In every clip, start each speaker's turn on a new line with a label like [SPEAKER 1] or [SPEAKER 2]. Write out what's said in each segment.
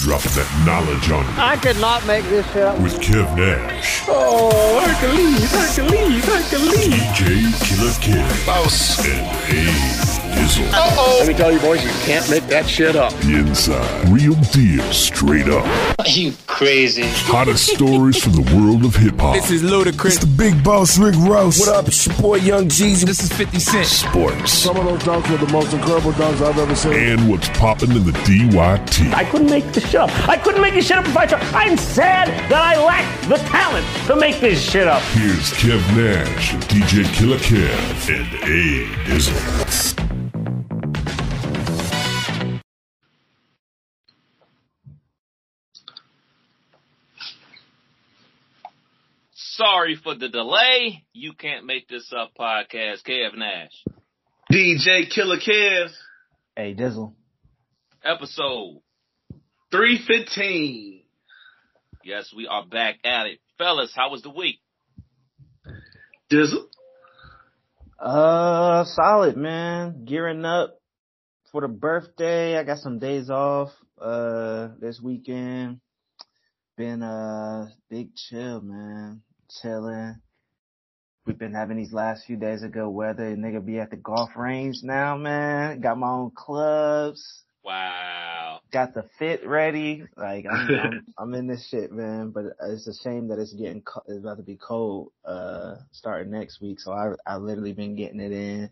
[SPEAKER 1] dropping that knowledge on you
[SPEAKER 2] I could not make this shit up.
[SPEAKER 1] with Kev Nash,
[SPEAKER 2] Oh, Hercules, Hercules, Hercules.
[SPEAKER 1] DJ Killer Kev,
[SPEAKER 3] Boss.
[SPEAKER 1] and A Dizzle.
[SPEAKER 3] Let me tell you, boys, you can't make that shit up.
[SPEAKER 1] The inside, real deal, straight up.
[SPEAKER 4] Are you crazy?
[SPEAKER 1] Hottest stories from the world of hip hop,
[SPEAKER 5] This is Ludacris.
[SPEAKER 6] It's the big boss Rick Ross.
[SPEAKER 5] What up? It's your boy Young Jeezy. This is 50 Cent.
[SPEAKER 1] sports,
[SPEAKER 6] Some of those dunks were the most incredible dunks I've ever seen.
[SPEAKER 1] and what's popping in the DYT.
[SPEAKER 2] I couldn't make the show. I couldn't make this shit up if I tried. I'm sad that I lack the talent to make this shit up.
[SPEAKER 1] Here's Kev Nash, DJ Killer Kev, and A Dizzle.
[SPEAKER 7] Sorry for the delay. You can't make this up podcast. Kev Nash.
[SPEAKER 3] DJ Killer Kev,
[SPEAKER 8] Hey, Dizzle.
[SPEAKER 7] Episode.
[SPEAKER 3] 315.
[SPEAKER 7] Yes, we are back at it. Fellas, how was the week?
[SPEAKER 3] Dizzle.
[SPEAKER 8] Uh, solid, man. Gearing up for the birthday. I got some days off, uh, this weekend. Been, uh, big chill, man. Chilling. We've been having these last few days of good weather. Nigga be at the golf range now, man. Got my own clubs.
[SPEAKER 7] Wow.
[SPEAKER 8] got the fit ready. Like I'm, I'm, I'm in this shit, man. But it's a shame that it's getting, co- it's about to be cold, uh, starting next week. So I, I literally been getting it in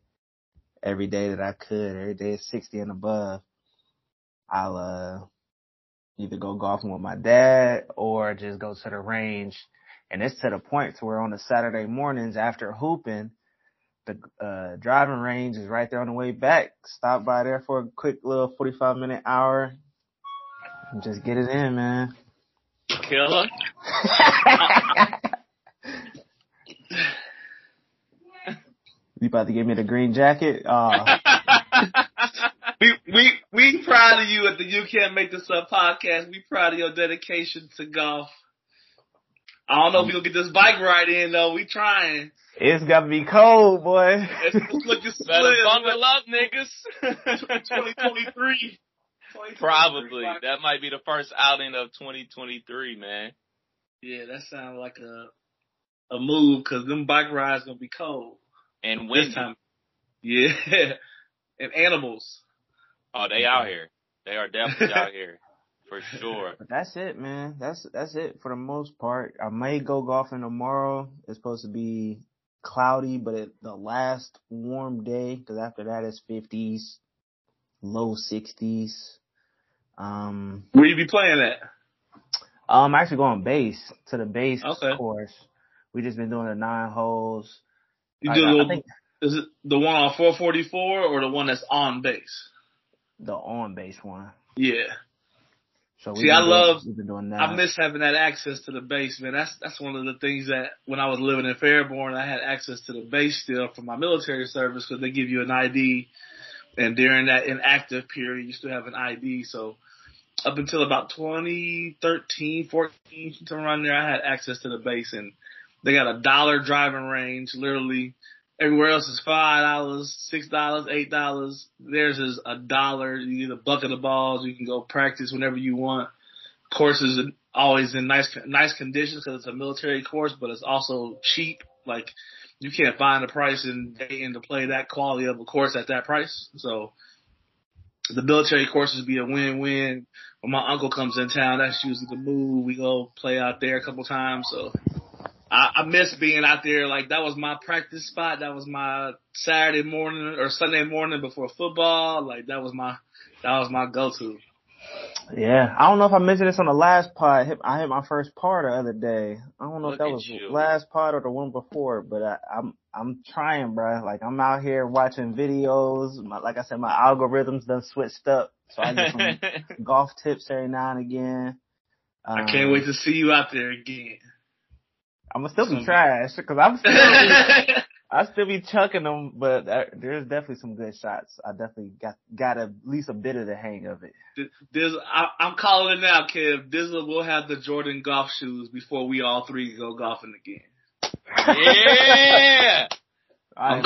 [SPEAKER 8] every day that I could. Every day is 60 and above. I'll, uh, either go golfing with my dad or just go to the range. And it's to the point to where on the Saturday mornings after hooping, the uh, driving range is right there on the way back. Stop by there for a quick little 45 minute hour and just get it in, man.
[SPEAKER 7] Killer.
[SPEAKER 8] You about to give me the green jacket? Oh,
[SPEAKER 3] We, we, we proud of you at the You Can't Make This Up podcast. We proud of your dedication to golf. I don't know if um, you'll get this bike ride in though. We trying.
[SPEAKER 8] it's got to be cold, boy.
[SPEAKER 3] It's looking
[SPEAKER 7] Better
[SPEAKER 3] split.
[SPEAKER 7] bundle up, niggas.
[SPEAKER 3] 2023.
[SPEAKER 7] Probably. That might be the first outing of 2023, man.
[SPEAKER 3] Yeah, that sounds like a a move because them bike rides gonna be cold
[SPEAKER 7] And
[SPEAKER 3] this time. Yeah, and animals.
[SPEAKER 7] Oh, they out here. They are definitely out here. For sure.
[SPEAKER 8] But that's it, man. That's that's it for the most part. I may go golfing tomorrow. It's supposed to be cloudy, but it, the last warm day, because after that it's 50s, low 60s. Um,
[SPEAKER 3] Where you be playing at?
[SPEAKER 8] I'm actually going base to the base
[SPEAKER 3] Okay.
[SPEAKER 8] course. We just been doing the nine holes.
[SPEAKER 3] You do
[SPEAKER 8] I think
[SPEAKER 3] is it the one on 444 or the one that's on base?
[SPEAKER 8] the on base one.
[SPEAKER 3] Yeah,
[SPEAKER 8] So
[SPEAKER 3] See, I
[SPEAKER 8] doing-
[SPEAKER 3] love-
[SPEAKER 8] we've been doing that.
[SPEAKER 3] I miss having that access to the base, man. That's that's one of the things that when I was living in Fairborn, I had access to the base still from my military service because they give you an ID, and during that inactive period, you still have an ID. So up until about 2013, 14, somewhere around there, I had access to the base, and they got a dollar driving range. Literally, everywhere else is five dollars, six dollars, eight dollars. Theirs is a dollar. You get a bucket of balls. You can go practice whenever you want. Course is always in nice nice conditions because it's a military course, but it's also cheap. Like you can't find a price in Dayton to play that quality of a course at that price. So the military courses be a win-win. When my uncle comes in town, that's usually the move. We go play out there a couple times. So I, I miss being out there. Like that was my practice spot. That was my Saturday morning or Sunday morning before football. Like that was my that was my go-to.
[SPEAKER 8] Yeah, I don't know if I mentioned this on the last pod. I hit, I hit my first par the other day. I don't know
[SPEAKER 7] Look
[SPEAKER 8] if that was
[SPEAKER 7] you.
[SPEAKER 8] last pod or the one before, but I, I'm I'm trying, bruh. Like I'm out here watching videos. My, like I said, my algorithms done switched up, so I get some golf tips every now and again. Um,
[SPEAKER 3] I can't wait to see you out there again.
[SPEAKER 8] I'm gonna still be trash because I'm still I still be chucking them, but there- there's definitely some good shots. I definitely got got at least a bit of the hang of it.
[SPEAKER 3] Diz, I, I'm calling it now, Kev. Dizzle will have the Jordan golf shoes before we all three go golfing again.
[SPEAKER 7] yeah.
[SPEAKER 8] I,
[SPEAKER 7] Look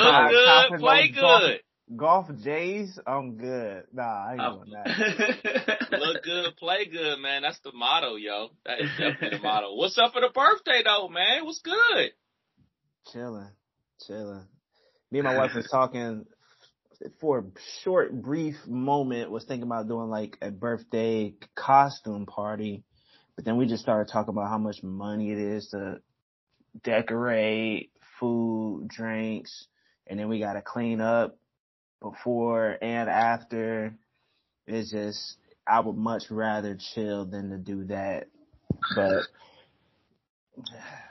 [SPEAKER 7] good, play good.
[SPEAKER 8] Golf J's, I'm good. Nah, I ain't doing that.
[SPEAKER 7] Look good, play good, man. That's the motto, yo. That is definitely the motto. What's up for the birthday though, man? What's good?
[SPEAKER 8] Chilling, chilling. Me and my wife was talking for a short, brief moment. Was thinking about doing like a birthday costume party, but then we just started talking about how much money it is to decorate, food, drinks, and then we got to clean up before and after. It's just, I would much rather chill than to do that. But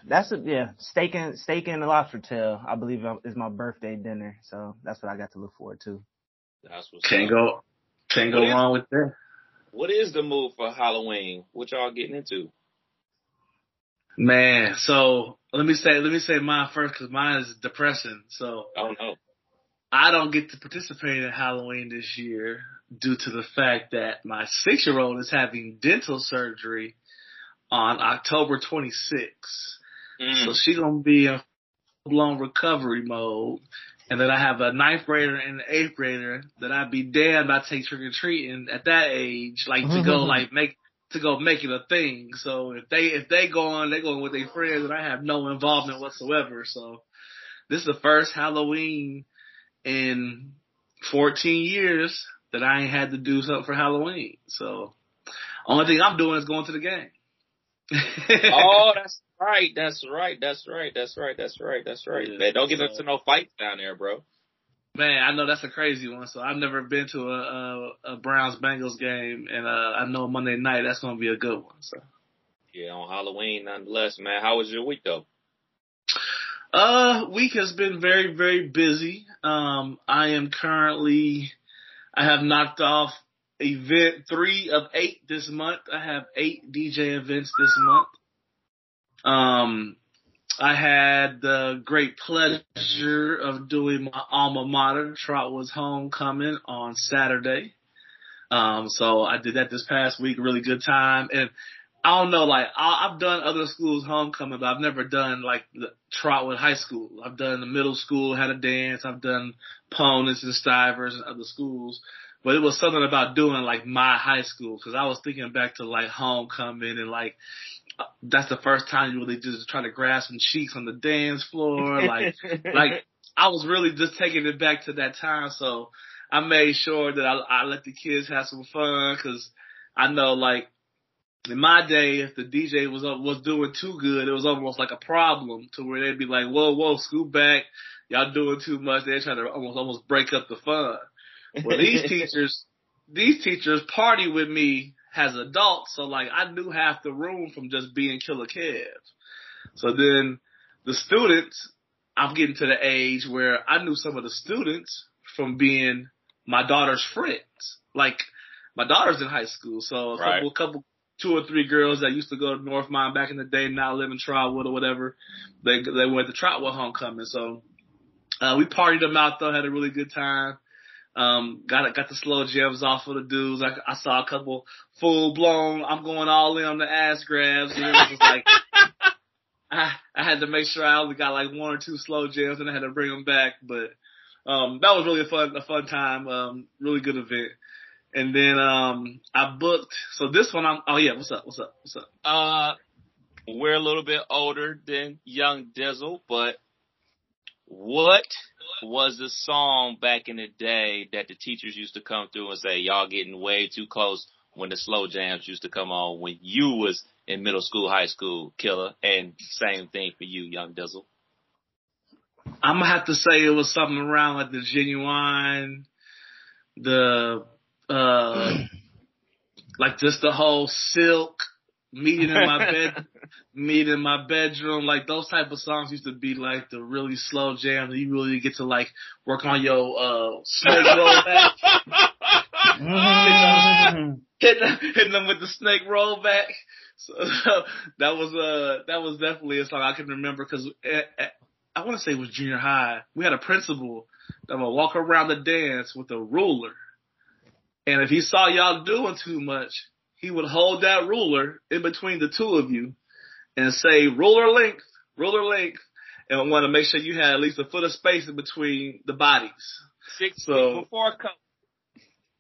[SPEAKER 8] that's a, yeah, steak and, steak and lobster tail, I believe um, is my birthday dinner. So that's what I got to look forward to.
[SPEAKER 7] That's what's
[SPEAKER 3] Can't
[SPEAKER 7] up.
[SPEAKER 3] go, can't go
[SPEAKER 7] What is-
[SPEAKER 3] wrong with that.
[SPEAKER 7] What is the move for Halloween? What y'all getting into?
[SPEAKER 3] Man, so let me say, let me say mine first because mine is depressing. So oh,
[SPEAKER 7] I don't know.
[SPEAKER 3] I don't get to participate in Halloween this year due to the fact that my six year old is having dental surgery on October 26th.
[SPEAKER 7] Mm.
[SPEAKER 3] So she's gonna be in full blown recovery mode. And then I have a ninth grader and an eighth grader that I'd be damned I take trick or treating at that age, like to go like make to go make it a thing. So if they if they go on, they going with their friends, and I have no involvement whatsoever. So this is the first Halloween in 14 years that I ain't had to do something for Halloween. So only thing I'm doing is going to the game.
[SPEAKER 7] oh, that's right. That's right. That's right. That's right. That's right. That's right.
[SPEAKER 3] Yeah,
[SPEAKER 7] Man, don't get
[SPEAKER 3] so-
[SPEAKER 7] into no fights down there, bro.
[SPEAKER 3] Man, I know that's a crazy one. So I've never been to a, a, a Browns Bengals game, and uh, I know Monday night that's gonna be a good one. So,
[SPEAKER 7] Yeah, on Halloween, nonetheless, man. How was your week though?
[SPEAKER 3] Uh, week has been very very busy. Um, I am currently, I have knocked off event three of eight this month. I have eight DJ events this month. Um, I had the great pleasure of doing my alma mater, Trotwood's homecoming on Saturday. Um, so I did that this past week, really good time. And I don't know, like I, I've done other schools homecoming, but I've never done like the Trotwood High School. I've done the middle school, had a dance. I've done Ponitz and Stivers and other schools. But it was something about doing like my high school because I was thinking back to like homecoming and like uh, that's the first time you really just try to grab some cheeks on the dance floor. Like, like I was really just taking it back to that time. So I made sure that I, I let the kids have some fun because I know like in my day, if the DJ was was doing too good, it was almost like a problem to where they'd be like, "Whoa, whoa, scoot back! Y'all doing too much." They're trying to almost almost break up the fun. Well, these teachers, these teachers party with me as adults, so like I knew half the room from just being Killer Kev. So then the students, I'm getting to the age where I knew some of the students from being my daughter's friends. Like my daughter's in high school, so a
[SPEAKER 7] Right.
[SPEAKER 3] couple, couple, two or three girls that used to go to Northmont back in the day, now live in Trotwood or whatever. They they went to Trotwood homecoming, so uh, we partied them out though, had a really good time. Um, got got the slow jams off of the dudes. I, I saw a couple full blown. I'm going all in on the ass grabs. And it was just like I I had to make sure I only got like one or two slow jams, and I had to bring them back. But um, that was really a fun a fun time. Um, really good event. And then um, I booked. So this one, I'm. Oh yeah, what's up? What's up? What's up?
[SPEAKER 7] Uh, we're a little bit older than Young Dizzle, but what was the song back in the day that the teachers used to come through and say, y'all getting way too close when the slow jams used to come on when you was in middle school, high school, killer, and same thing for you, Young Dizzle.
[SPEAKER 3] I'm gonna have to say it was something around like the genuine, the uh, like just the whole silk meeting in my bed, meeting in my bedroom, like those type of songs used to be like the really slow jams. You really get to like work on your uh snake rollback, hitting them, hitting them with the snake rollback. So that was uh that was definitely a song I can remember because I want to say it was junior high. We had a principal that would walk around the dance with a ruler. And if he saw y'all doing too much, he would hold that ruler in between the two of you and say ruler length, ruler length, and want to make sure you had at least a foot of space in between the bodies.
[SPEAKER 7] Six
[SPEAKER 3] So-
[SPEAKER 7] before COVID.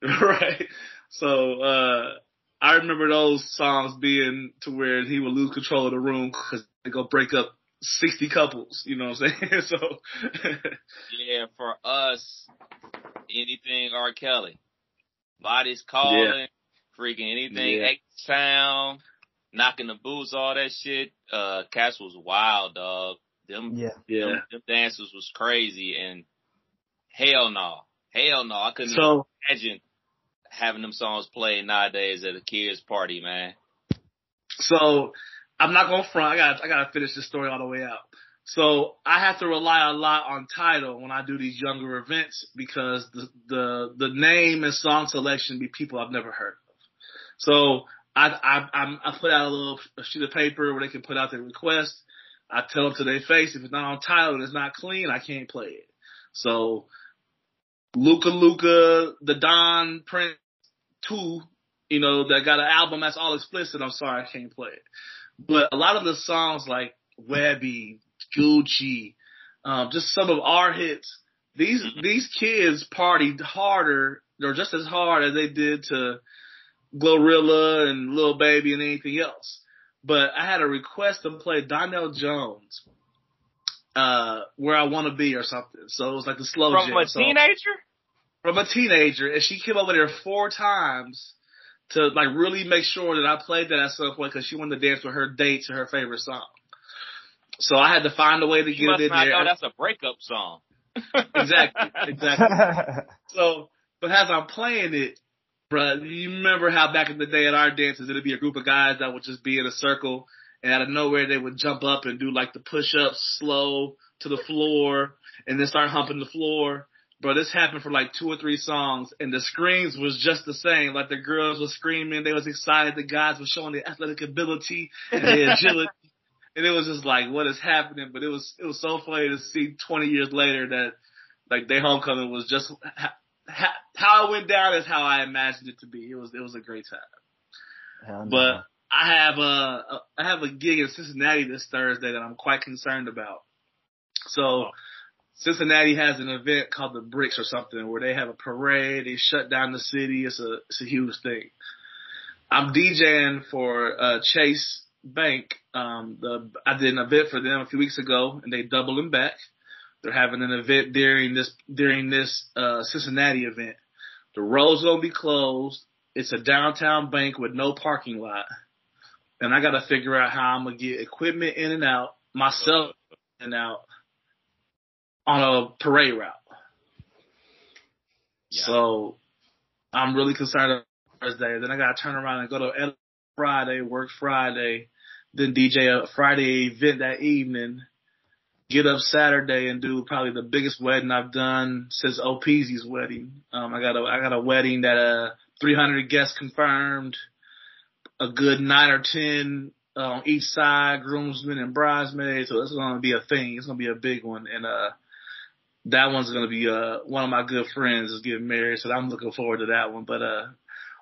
[SPEAKER 3] right. So uh I remember those songs being to where he would lose control of the room because they go break up sixty couples. You know what I'm saying? So
[SPEAKER 7] Yeah, for us, anything R. Kelly. Bodies calling, freaking anything,
[SPEAKER 3] Yeah.
[SPEAKER 7] X sound, knocking the boots, all that shit. Uh, Cash was wild, dog. Them,
[SPEAKER 8] Yeah.
[SPEAKER 3] yeah.
[SPEAKER 7] them, them dances was crazy and hell no. Hell no. I couldn't
[SPEAKER 3] So
[SPEAKER 7] imagine having them songs played nowadays at a kid's party, man.
[SPEAKER 3] So I'm not gonna front. I got I gotta finish this story all the way out. So I have to rely a lot on Tidal when I do these younger events because the the the name and song selection be people I've never heard of. So I I I put out a little a sheet of paper where they can put out their request. I tell them to their face if it's not on Tidal and it's not clean, I can't play it. So Luca Luca, the Don Prince two, you know, that got an album that's all explicit, I'm sorry I can't play it. But a lot of the songs like Webbie, Gucci, um, just some of our hits, these these kids partied harder or just as hard as they did to Glorilla and Lil Baby and anything else. But I had a request to play Donell Jones, uh, where I want to be or something. So it was like the slow
[SPEAKER 7] From
[SPEAKER 3] jam.
[SPEAKER 7] a teenager?
[SPEAKER 3] from a teenager, and she came over there four times to like really make sure that I played that at some point because she wanted to dance with her date to her favorite song. So I had to find a way to
[SPEAKER 7] You
[SPEAKER 3] get
[SPEAKER 7] must
[SPEAKER 3] it in
[SPEAKER 7] not
[SPEAKER 3] there.
[SPEAKER 7] know that's a breakup song.
[SPEAKER 3] exactly, exactly. So, but as I'm playing it, bruh, you remember how back in the day at our dances, it'd be a group of guys that would just be in a circle, and out of nowhere they would jump up and do like the push-ups slow to the floor, and then start humping the floor. Bro, this happened for like two or three songs, and the screams was just the same. Like the girls were screaming, they was excited, the guys were showing their athletic ability and their agility. And it was just like, what is happening? But it was, it was so funny to see 20 years later that, like, their homecoming was just, ha, ha, how it went down is how I imagined it to be. It was, it was a great time. But I have a, a I have a gig in Cincinnati this Thursday that I'm quite concerned about. So Cincinnati has an event called the Bricks or something where they have a parade, they shut down the city. It's a it's a huge thing. I'm DJing for uh Chase Bank. Um the I did an event for them a few weeks ago and they doubled them back. They're having an event during this during this uh Cincinnati event. The road's gonna be closed. It's a downtown bank with no parking lot. And I gotta figure out how I'm gonna get equipment in and out, myself and out on a parade route.
[SPEAKER 7] Yeah.
[SPEAKER 3] So I'm really concerned about Thursday. Then I gotta turn around and go to Friday, work Friday, then DJ a Friday event that evening, get up Saturday and do probably the biggest wedding I've done since O'Peasy's wedding. Um, I got a, I got a wedding that, uh, 300 guests confirmed, a good nine or 10 uh, on each side, groomsmen and bridesmaids. So it's going to be a thing. It's going to be a big one. And, uh, that one's going to be, uh, one of my good friends is getting married. So I'm looking forward to that one. But, uh,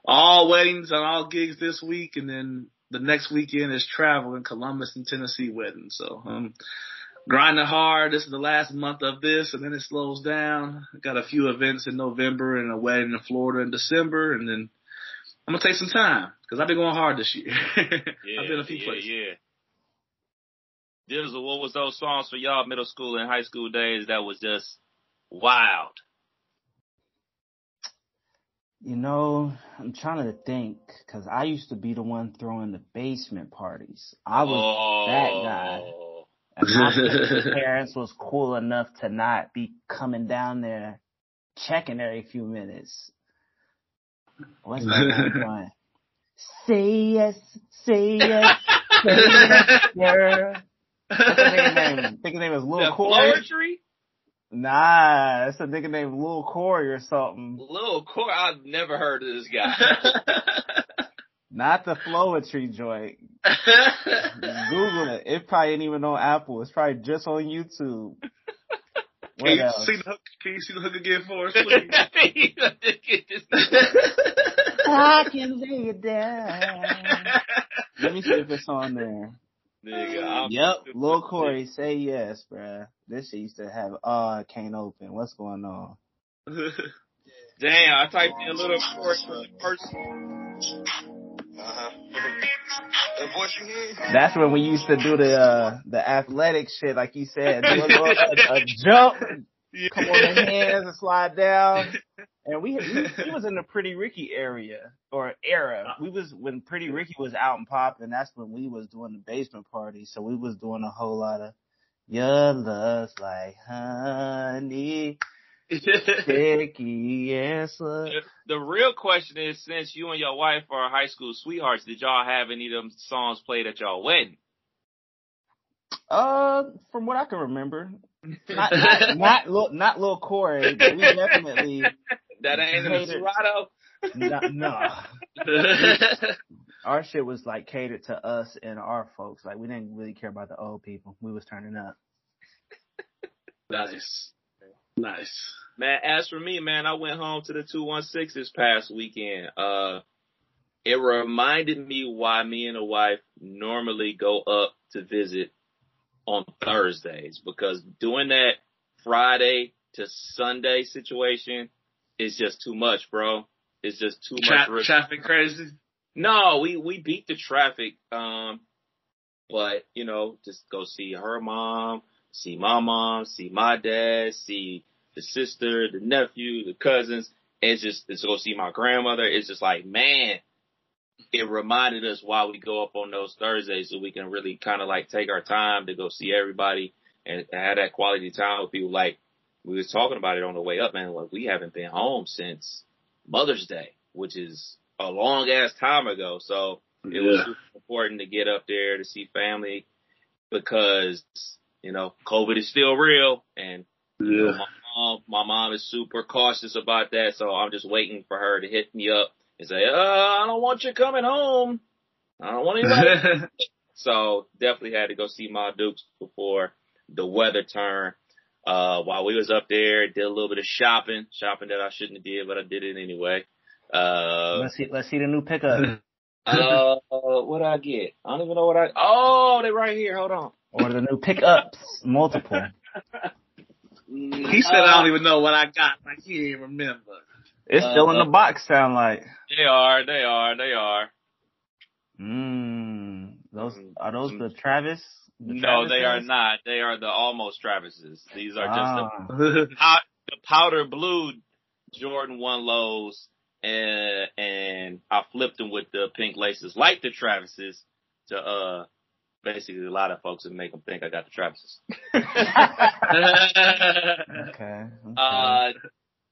[SPEAKER 3] all weddings and all gigs this week. And then the next weekend is travel in Columbus and Tennessee wedding. So, um, grinding hard. This is the last month of this, and then it slows down. Got a few events in November and a wedding in Florida in December, and then I'm gonna take some time because I've been going hard this year.
[SPEAKER 7] Yeah,
[SPEAKER 3] I've been a few
[SPEAKER 7] yeah,
[SPEAKER 3] places.
[SPEAKER 7] yeah. Dizzle, what was those songs for y'all middle school and high school days that was just wild?
[SPEAKER 8] You know, I'm trying to think because I used to be the one throwing the basement parties. I was
[SPEAKER 7] oh,
[SPEAKER 8] that guy. And my parents was cool enough to not be coming down there checking every few minutes. What's that one? Say yes, say yes, say yes, girl. What's the name? I think his name is Lil Corey.
[SPEAKER 7] Floetry?
[SPEAKER 8] Nah, that's a nigga named Lil Corey or something.
[SPEAKER 7] Lil Core, I've never heard of this guy.
[SPEAKER 8] Not the Floetry joint. Google it. It probably ain't even on Apple. It's probably just on YouTube.
[SPEAKER 3] Can
[SPEAKER 8] What
[SPEAKER 3] you
[SPEAKER 8] else?
[SPEAKER 3] see the hook? Can you see the hook again for us, please?
[SPEAKER 8] I can lay it down. Let me see if it's on there.
[SPEAKER 7] Nigga, I'm
[SPEAKER 8] Yep, Lil Corey, say yes, bruh. This shit used to have, oh, it can't open. What's going on?
[SPEAKER 7] Damn, I typed in a little person.
[SPEAKER 4] Uh-huh. That voice you hear?
[SPEAKER 8] That's when we used to do the uh, the athletic shit, like you said, do a, little, a, a jump, come on the hands and slide down. And we, we we was in the Pretty Ricky area or era. We was when Pretty Ricky was out and popping. That's when we was doing the basement party. So we was doing a whole lot of your love's like honey, sticky and
[SPEAKER 7] the real question is, since you and your wife are high school sweethearts, did y'all have any of them songs played at y'all wedding?
[SPEAKER 8] Uh, from what I can remember, not not not, Lil, not Lil Corey, but we definitely
[SPEAKER 7] That ain't in Serato.
[SPEAKER 8] no, no. Our shit was like catered to us and our folks. Like we didn't really care about the old people. We was turning up.
[SPEAKER 3] nice. Nice.
[SPEAKER 7] Man, as for me, man, I went home to the 216 this past weekend. Uh, it reminded me why me and the wife normally go up to visit on Thursdays because doing that Friday to Sunday situation is just too much, bro. It's just too much risk.
[SPEAKER 3] traffic crazy.
[SPEAKER 7] No, we we beat the traffic. Um, but you know, just go see her mom, see my mom, see my dad, see the sister, the nephew, the cousins. It's just it's go see my grandmother. It's just like man, it reminded us why we go up on those Thursdays so we can really kind of like take our time to go see everybody and have that quality time with people. Like we was talking about it on the way up, man. Like we haven't been home since Mother's Day, which is a long ass time ago. So it was
[SPEAKER 3] Yeah.
[SPEAKER 7] super important to get up there to see family because, you know, COVID is still real and you know,
[SPEAKER 3] Yeah.
[SPEAKER 7] my mom, my mom is super cautious about that. So I'm just waiting for her to hit me up and say, uh, I don't want you coming home. I don't want anybody. so definitely had to go see my Dukes before the weather turned. Uh, while we was up there, did a little bit of shopping, shopping that I shouldn't have did, but I did it anyway. Uh,
[SPEAKER 8] Let's see. Let's see the new pickup
[SPEAKER 7] uh, what did I get? I don't even know what I. Oh, they're right here. Hold on.
[SPEAKER 8] or the new pickups, multiple.
[SPEAKER 3] he said I don't even know what I got. Like he ain't remember.
[SPEAKER 8] It's still in the box. Sound like.
[SPEAKER 7] They are. They are. They are.
[SPEAKER 8] Mmm. Those
[SPEAKER 7] Mm.
[SPEAKER 8] are those the Travis? The
[SPEAKER 7] No, they are not. They are the almost Travises. These are just the,
[SPEAKER 8] Ah,
[SPEAKER 7] the powder blue Jordan One lows, and and I flipped them with the pink laces, like the Travises, to uh basically a lot of folks and make them think I got the Travises.
[SPEAKER 8] okay. okay.
[SPEAKER 7] Uh,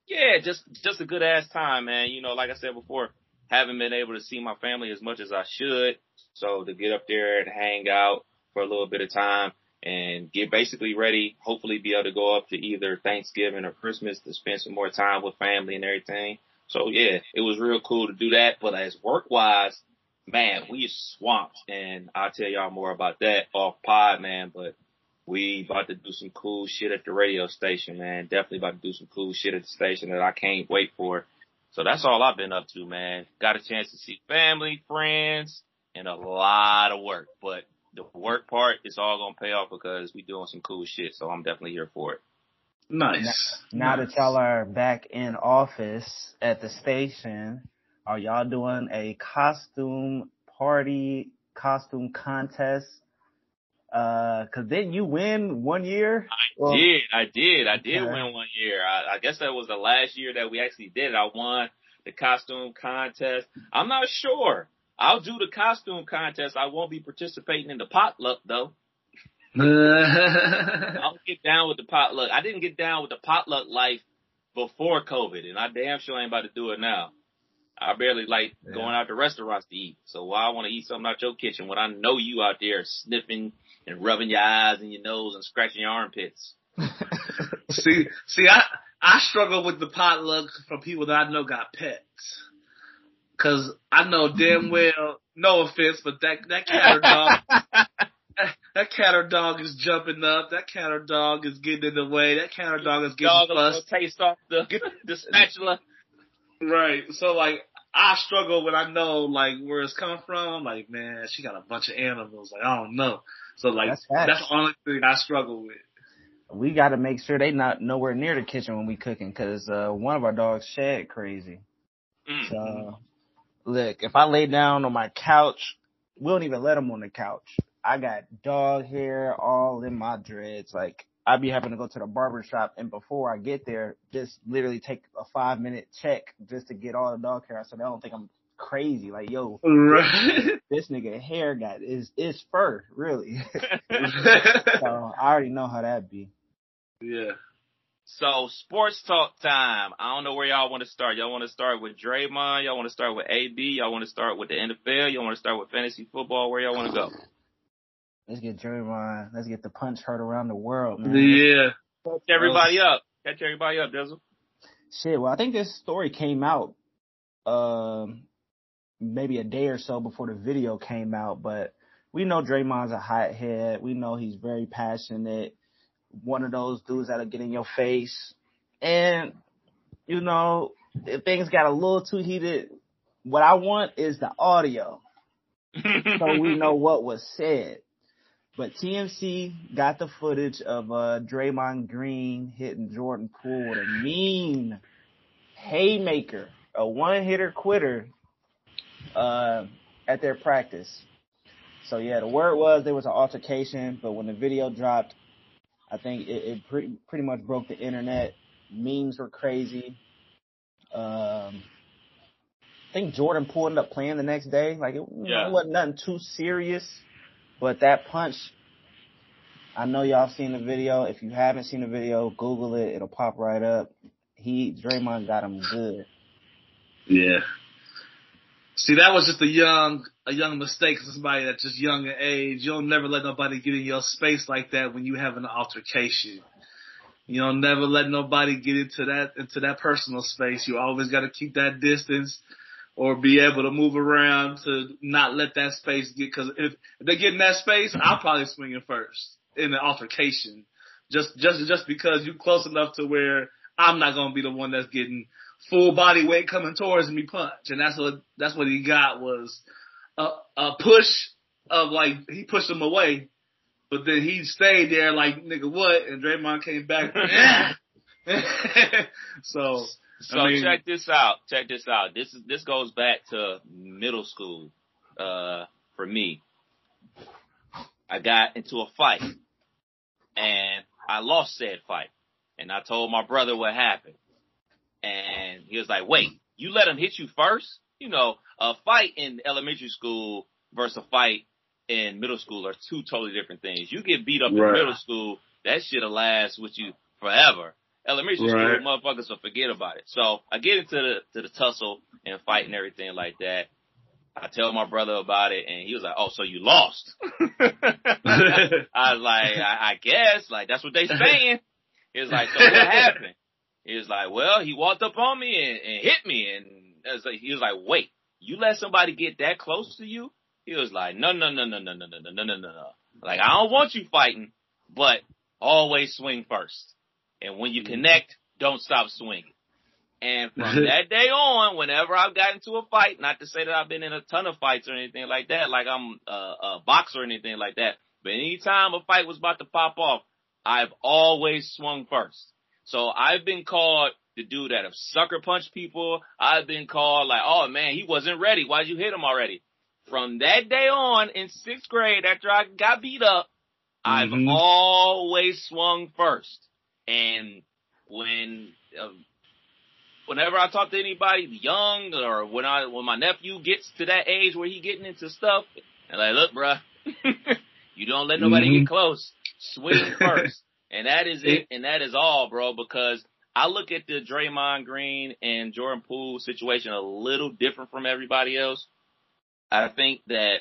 [SPEAKER 7] yeah, just just a good ass time, man. You know, like I said before, haven't been able to see my family as much as I should. So to get up there and hang out for a little bit of time and get basically ready, hopefully be able to go up to either Thanksgiving or Christmas to spend some more time with family and everything. So yeah, it was real cool to do that. But as work wise, man, we swamped and I'll tell y'all more about that off pod, man. But we about to do some cool shit at the radio station, man. Definitely about to do some cool shit at the station that I can't wait for. So that's all I've been up to, man. Got a chance to see family, friends, and a lot of work. But the work part is all gonna pay off because we doing some cool shit. So I'm definitely here for it.
[SPEAKER 3] nice.
[SPEAKER 8] Now
[SPEAKER 3] nice.
[SPEAKER 8] that y'all are back in office at the station, are y'all doing a costume party, costume contest? Uh, cause didn't you win one year? Well,
[SPEAKER 7] did I did I did
[SPEAKER 8] Okay.
[SPEAKER 7] win one year? I, I guess that was the last year that we actually did. it. I won the costume contest. I'm not sure. I'll do the costume contest. I won't be participating in the potluck though. I'll get down with the potluck. I didn't get down with the potluck life before COVID, and I damn sure ain't about to do it now. I barely like going out to restaurants to eat. So why I want to eat something out your kitchen when I know you out there sniffing and rubbing your eyes and your nose and scratching your armpits?
[SPEAKER 3] see, see, I I struggle with the potluck from people that I know got pets. Cause I know damn well, no offense, but that that cat or dog, that, that cat or dog is jumping up. That cat or dog is getting in the way. That cat or dog is getting
[SPEAKER 7] Dog a little
[SPEAKER 3] fussed.
[SPEAKER 7] taste off the the spatula.
[SPEAKER 3] Right. So like, I struggle when I know like where it's coming from. I'm like, man, she got a bunch of animals. Like I don't know. So like,
[SPEAKER 8] That's
[SPEAKER 3] that's, the only thing I struggle with.
[SPEAKER 8] we got to make sure they not nowhere near the kitchen when we cooking because uh, one of our dogs shed crazy.
[SPEAKER 7] Mm.
[SPEAKER 8] So look, if I lay down on my couch, we don't even let them on the couch. I got dog hair all in my dreads. Like I'd be having to go to the barber shop and before I get there, just literally take a five minute check just to get all the dog hair out so they don't think I'm crazy. Like, yo,
[SPEAKER 3] Right.
[SPEAKER 8] this nigga hair got is is fur, really. so I already know how that be.
[SPEAKER 3] yeah.
[SPEAKER 7] So sports talk time. I don't know where y'all want to start. Y'all want to start with Draymond? Y'all want to start with AB? Y'all want to start with the NFL? Y'all want to start with fantasy football? Where y'all want to go?
[SPEAKER 8] Let's get Draymond. Let's get the punch heard around the world, man.
[SPEAKER 3] Yeah.
[SPEAKER 7] Catch everybody up. Catch everybody up, Dizzle.
[SPEAKER 8] Shit, well, I think this story came out, um, maybe a day or so before the video came out, but we know Draymond's a hothead. We know he's very passionate. One of those dudes that'll get in your face. And, you know, if things got a little too heated, what I want is the audio so we know what was said. But TMZ got the footage of uh, Draymond Green hitting Jordan Poole with a mean haymaker, a one hitter quitter, uh, at their practice. So yeah, the word was there was an altercation, but when the video dropped, I think it, it pretty pretty much broke the internet. Memes were crazy. Um, I think Jordan Poole ended up playing the next day. Like it,
[SPEAKER 7] Yeah.
[SPEAKER 8] it wasn't nothing too serious, but that punch. I know y'all seen the video. If you haven't seen the video, Google it. It'll pop right up. He Draymond got him good.
[SPEAKER 3] Yeah. See, that was just a young, a young mistake somebody that's just young in age. You'll never let nobody get in your space like that when you have an altercation. You don't never let nobody get into that, into that personal space. You always got to keep that distance or be able to move around to not let that space get, cause if, if they get in that space, I'll probably swing it first in an altercation. Just, just, just because you're close enough to where I'm not to be the one that's getting full body weight coming towards me punch. And that's what, that's what he got was a, a push of like, he pushed him away, but then he stayed there like, nigga, what? And Draymond came back. so,
[SPEAKER 7] So
[SPEAKER 3] I mean-
[SPEAKER 7] check this out. Check this out. This is this goes back to middle school. Uh, for me, I got into a fight, and I lost said fight. And I told my brother what happened, and he was like, "Wait, you let him hit you first? You know, a fight in elementary school versus a fight in middle school are two totally different things. You get beat up in middle school, that shit'll last with you forever. Elementary
[SPEAKER 3] Right.
[SPEAKER 7] school, motherfuckers will forget about it. So I get into the to the tussle and fight and everything like that. I tell my brother about it, and he was like, "Oh, so you lost?" I was like, I, "I guess, like that's what they saying." He was like, "So what happened?" He was like, "Well, he walked up on me and, and hit me, and was like, he was like, wait, you let somebody get that close to you?" He was like, "No, no, no, no, no, no, no, no, no, no, no, no. Like I don't want you fighting, but always swing first, and when you connect, don't stop swinging." And from that day on, whenever I've gotten into a fight, not to say that I've been in a ton of fights or anything like that, like I'm a, a boxer or anything like that, but anytime a fight was about to pop off, I've always swung first. So I've been called the dude that have sucker punched people. I've been called like, oh man, he wasn't ready. Why'd you hit him already? From that day on in sixth grade, after I got beat up, I've
[SPEAKER 3] Mhm.
[SPEAKER 7] always swung first. And when, uh, whenever I talk to anybody young or when I, when my nephew gets to that age where he getting into stuff, and like, look, bruh, you don't let nobody
[SPEAKER 3] Mhm.
[SPEAKER 7] get close. Swing first. And that is it. And that is all, bro, because I look at the Draymond Green and Jordan Poole situation a little different from everybody else. I think that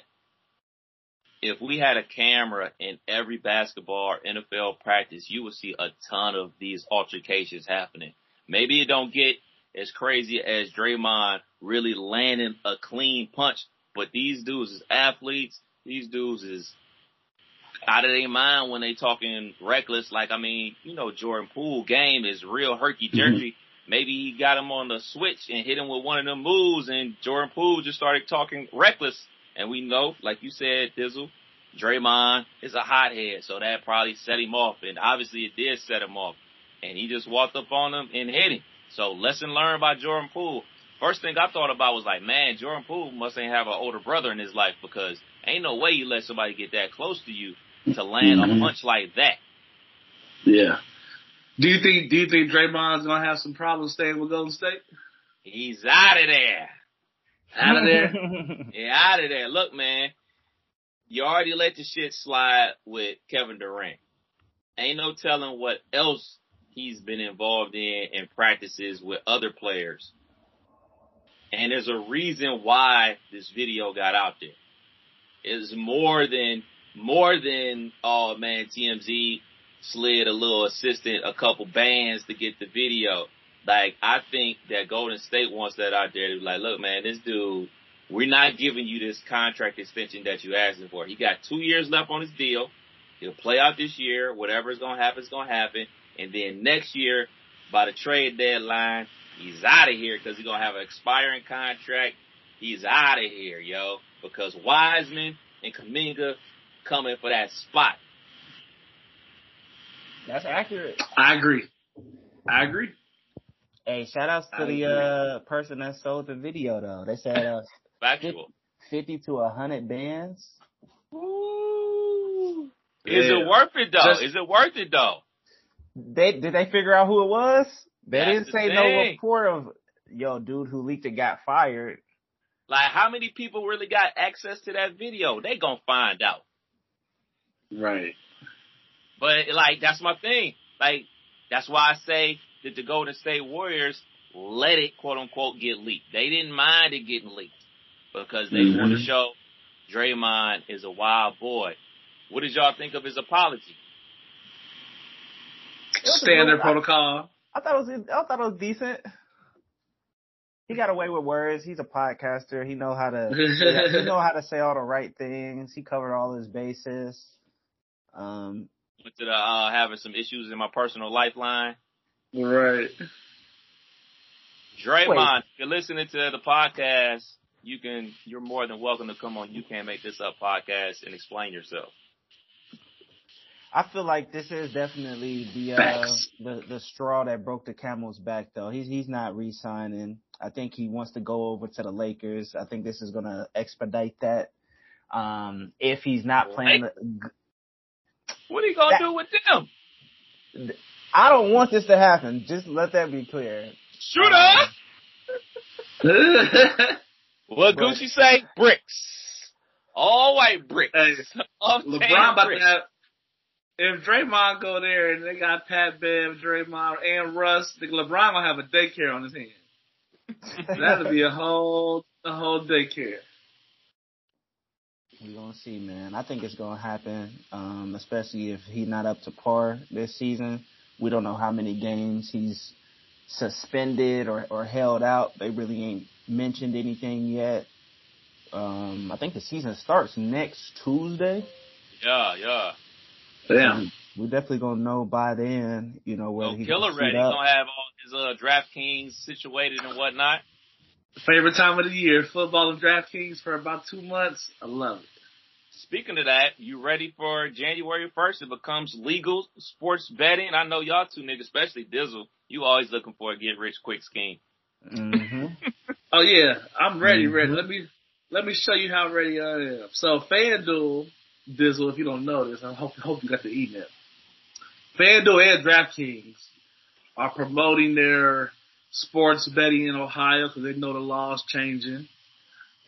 [SPEAKER 7] if we had a camera in every basketball or NFL practice, you would see a ton of these altercations happening. Maybe it don't get as crazy as Draymond really landing a clean punch, but these dudes is athletes. These dudes is out of their mind when they talking reckless. Like, I mean, you know, Jordan Poole game is real herky mm-hmm. jerky. Maybe he got him on the switch and hit him with one of them moves and Jordan Poole just started talking reckless. And we know, like you said, Dizzle, Draymond is a hothead, so that probably set him off, and obviously it did set him off. And he just walked up on him and hit him. So lesson learned by Jordan Poole. First thing I thought about was like, man, Jordan Poole must ain't have an older brother in his life because ain't no way you let somebody get that close to you to land
[SPEAKER 3] Mhm.
[SPEAKER 7] a punch like that.
[SPEAKER 3] Yeah. Do you think Do you think Draymond's gonna have some problems staying with Golden State?
[SPEAKER 7] He's out of there.
[SPEAKER 3] Out of there.
[SPEAKER 7] Yeah, out of there. Look, man, you already let the shit slide with Kevin Durant. Ain't no telling what else he's been involved in and practices with other players. And there's a reason why this video got out there. It's more than, more than, oh man, TMZ slid a little assistant a couple bands to get the video. Like, I think that Golden State wants that out there to be like, look man, this dude, we're not giving you this contract extension that you asking for. He got two years left on his deal. He'll play out this year. Whatever's gonna happen is gonna happen. And then next year, by the trade deadline, he's out of here because he's gonna have an expiring contract. He's out of here, yo, because Wiseman and Kuminga coming for that spot.
[SPEAKER 8] That's accurate.
[SPEAKER 3] I agree. I agree.
[SPEAKER 8] Hey, shout outs to
[SPEAKER 3] I
[SPEAKER 8] the uh person that sold the video though. They said uh,
[SPEAKER 7] Factual.
[SPEAKER 8] fifty to hundred bands.
[SPEAKER 7] Ooh. Is
[SPEAKER 3] Yeah.
[SPEAKER 7] it worth it though?
[SPEAKER 3] Just-
[SPEAKER 7] Is it worth it though?
[SPEAKER 8] They did they figure out who it was? They
[SPEAKER 7] That's
[SPEAKER 8] didn't
[SPEAKER 7] the
[SPEAKER 8] say no report of yo dude who leaked it got fired.
[SPEAKER 7] Like, how many people really got access to that video? They gonna find out.
[SPEAKER 3] Right.
[SPEAKER 7] But like that's my thing. Like that's why I say that the Golden State Warriors let it quote unquote get leaked. They didn't mind it getting leaked because they
[SPEAKER 3] Mhm.
[SPEAKER 7] want to show Draymond is a wild boy. What did y'all think of his apology?
[SPEAKER 3] Standard
[SPEAKER 8] little-
[SPEAKER 3] protocol.
[SPEAKER 8] I thought it was I thought it was decent. He got away with words. He's a podcaster. He know how to he know how to say all the right things. He covered all his bases. Um,
[SPEAKER 7] Went to the uh, having some issues in my personal lifeline.
[SPEAKER 3] Right.
[SPEAKER 7] Draymond, if you're listening to the podcast, you can you're more than welcome to come on. You Can't make this up podcast and explain yourself.
[SPEAKER 8] I feel like this is definitely the uh, the the straw that broke the camel's back. Though he's he's not re-signing. I think he wants to go over to the Lakers. I think this is going to expedite that. Um, if he's not playing, the,
[SPEAKER 7] What are you gonna
[SPEAKER 8] That-
[SPEAKER 7] do with them?
[SPEAKER 8] I don't want this to happen. Just let that be clear.
[SPEAKER 7] Shooter.
[SPEAKER 8] Um,
[SPEAKER 7] What
[SPEAKER 8] But-
[SPEAKER 7] Gucci say? Bricks. All white bricks.
[SPEAKER 3] Hey, LeBron about to
[SPEAKER 7] bricks.
[SPEAKER 3] have. If Draymond go there and they got Pat Bev, Draymond, and Russ, think LeBron gonna have a daycare on his hands. That'll be a whole a whole daycare.
[SPEAKER 8] We're gonna see, man. I think it's gonna happen, um, especially if he's not up to par this season. We don't know how many games he's suspended or, or held out. They really ain't mentioned anything yet. Um, I think the season starts next Tuesday.
[SPEAKER 7] Yeah, yeah.
[SPEAKER 3] Damn.
[SPEAKER 8] We're definitely gonna know by then, you know, whether
[SPEAKER 7] So
[SPEAKER 8] he
[SPEAKER 7] killer ready. He's gonna have all his uh DraftKings situated and whatnot.
[SPEAKER 3] Favorite time of the year, football and DraftKings for about two months. I love it.
[SPEAKER 7] Speaking of that, you ready for January first? It becomes legal sports betting. I know y'all two niggas, especially Dizzle. You always looking for a get rich quick scheme.
[SPEAKER 8] hmm
[SPEAKER 3] Oh yeah, I'm ready, ready.
[SPEAKER 8] Mhm.
[SPEAKER 3] Let me let me show you how ready I am. So FanDuel, Dizzle, if you don't know this, I hope hope you got the email. FanDuel and DraftKings are promoting their sports betting in Ohio because they know the law's changing.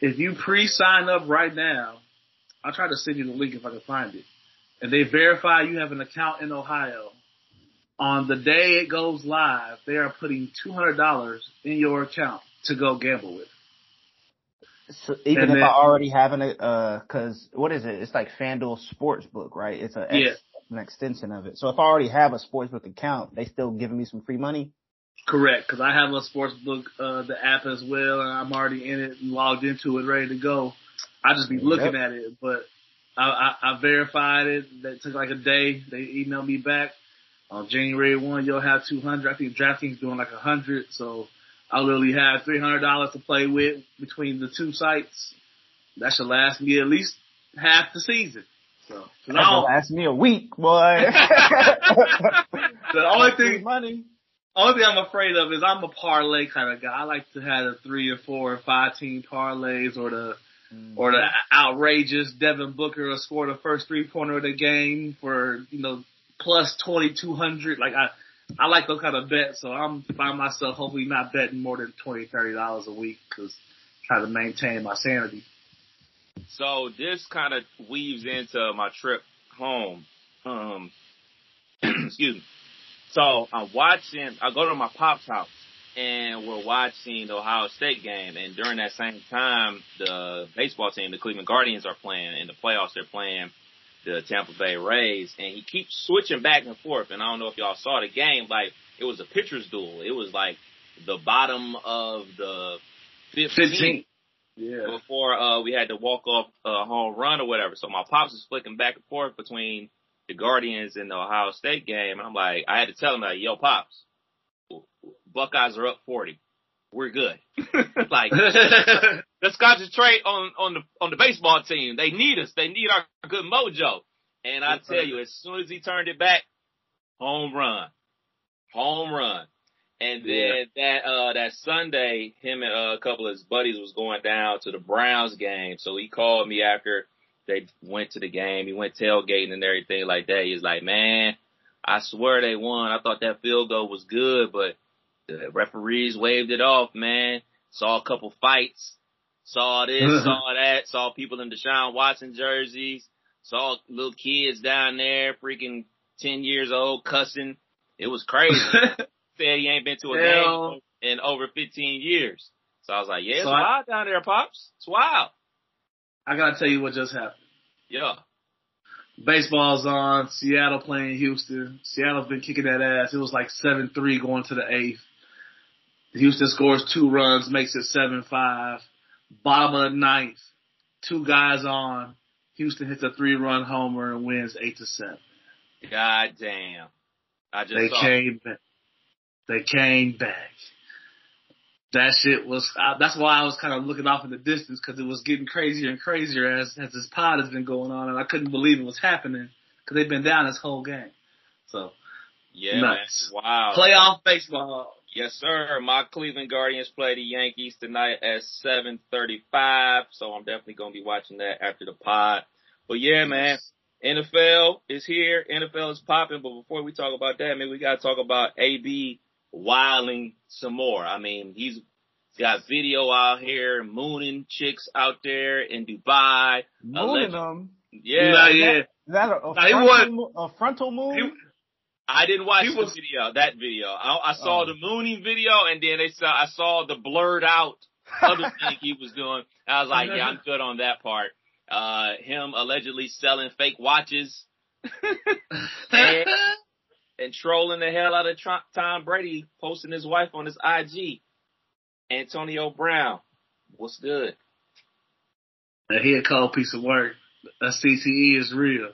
[SPEAKER 3] If you pre-sign up right now, I'll try to send you the link if I can find it. And they verify you have an account in Ohio. On the day it goes live, they are putting two hundred dollars in your account to go gamble with.
[SPEAKER 8] So even
[SPEAKER 3] And
[SPEAKER 8] if
[SPEAKER 3] then-
[SPEAKER 8] I already have an, uh, cause what is it? It's like FanDuel Sportsbook, right? It's a
[SPEAKER 3] Yeah.
[SPEAKER 8] an extension of it. So if I already have a sportsbook account, they still giving me some free money.
[SPEAKER 3] Correct, because I have a sportsbook, uh, the app as well, and I'm already in it and logged into it, ready to go. I just be
[SPEAKER 8] Yep.
[SPEAKER 3] looking at it, but I, I, I verified it. That took like a day. They emailed me back on January one. You'll have 200. I think DraftKings doing like a 100, so I literally have 300 dollars to play with between the two sites. That should last me at least half the season. So
[SPEAKER 8] That
[SPEAKER 3] I don't-
[SPEAKER 8] last me a week, boy.
[SPEAKER 3] the only thing,
[SPEAKER 8] money.
[SPEAKER 3] Only thing I'm afraid of is I'm a parlay kind of guy. I like to have the three or four or five team parlays or the or the outrageous Devin Booker will score the first three pointer of the game for you know plus twenty two hundred. Like I, I like those kind of bets. So I'm find myself hopefully not betting more than twenty thirty dollars a week because trying to maintain my sanity.
[SPEAKER 7] So this kind of weaves into my trip home. Um, excuse me. So I'm watching. I go to my pop's house, and we're watching the Ohio State game. And during that same time, the baseball team, the Cleveland Guardians, are playing in the playoffs. They're playing the Tampa Bay Rays, and he keeps switching back and forth. And I don't know if y'all saw the game. Like it was a pitcher's duel. It was like the bottom of the 15th
[SPEAKER 3] Fifteen. Yeah.
[SPEAKER 7] before uh we had to walk off a home run or whatever. So my pops was flicking back and forth between the Guardians in the Ohio State game. And I'm like, I had to tell him like, yo, pops, Buckeyes are up 40. We're good. like, let's concentrate on, on the, on the baseball team. They need us. They need our good mojo. And I tell you, as soon as he turned it back, home run, home run. And then that uh that Sunday, him and uh, a couple of his buddies was going down to the Browns game. So he called me after they went to the game. He went tailgating and everything like that. He's like, "Man, I swear they won. I thought that field goal was good, but the referees waved it off, man. Saw a couple fights. Saw this, saw that. Saw people in Deshaun Watson jerseys. Saw little kids down there, freaking ten years old, cussing. It was crazy." said he ain't been to a
[SPEAKER 3] Hell.
[SPEAKER 7] game in over 15 years. So I was like, yeah, it's
[SPEAKER 3] So I-
[SPEAKER 7] wild down there, Pops. It's wild.
[SPEAKER 3] I gotta tell you what just happened.
[SPEAKER 7] Yeah.
[SPEAKER 3] Baseball's on. Seattle playing Houston. Seattle's been kicking that ass. It was like seven three going to the eighth. Houston scores two runs, makes it seven five. Bottom of the ninth, two guys on. Houston hits a three run homer and wins eight to seven.
[SPEAKER 7] God damn. I just
[SPEAKER 3] They
[SPEAKER 7] saw.
[SPEAKER 3] came back. They came back. That shit was. Uh, that's why I was kind of looking off in the distance because it was getting crazier and crazier as as this pod has been going on, and I couldn't believe it was happening because they've been down this whole game. So
[SPEAKER 7] yeah,
[SPEAKER 3] nuts.
[SPEAKER 7] man. Wow.
[SPEAKER 3] playoff baseball.
[SPEAKER 7] Yes, sir. My Cleveland Guardians play the Yankees tonight at 7:35, so I'm definitely gonna be watching that after the pod. But yeah, man, NFL is here. NFL is popping. But before we talk about that, man, we gotta talk about AB wilding some more. I mean, he's got video out here mooning chicks out there in Dubai.
[SPEAKER 8] Mooning
[SPEAKER 7] Alleged-
[SPEAKER 8] them.
[SPEAKER 7] Yeah,
[SPEAKER 3] Nah,
[SPEAKER 8] Is
[SPEAKER 3] yeah.
[SPEAKER 8] that, is that a, a,
[SPEAKER 3] Nah,
[SPEAKER 8] frontal,
[SPEAKER 3] was-
[SPEAKER 8] a frontal move?
[SPEAKER 3] He,
[SPEAKER 7] I didn't watch
[SPEAKER 3] He
[SPEAKER 7] the
[SPEAKER 3] was-
[SPEAKER 7] video, that video. I, I saw
[SPEAKER 8] Oh.
[SPEAKER 7] the mooning video, and then they saw I saw the blurred out other thing he was doing. I was like, yeah, I'm good on that part. Uh, him allegedly selling fake watches and, and trolling the hell out of Tr- Tom Brady, posting his wife on his IG. Antonio Brown, what's good?
[SPEAKER 3] he a cold piece of work. That CTE is real.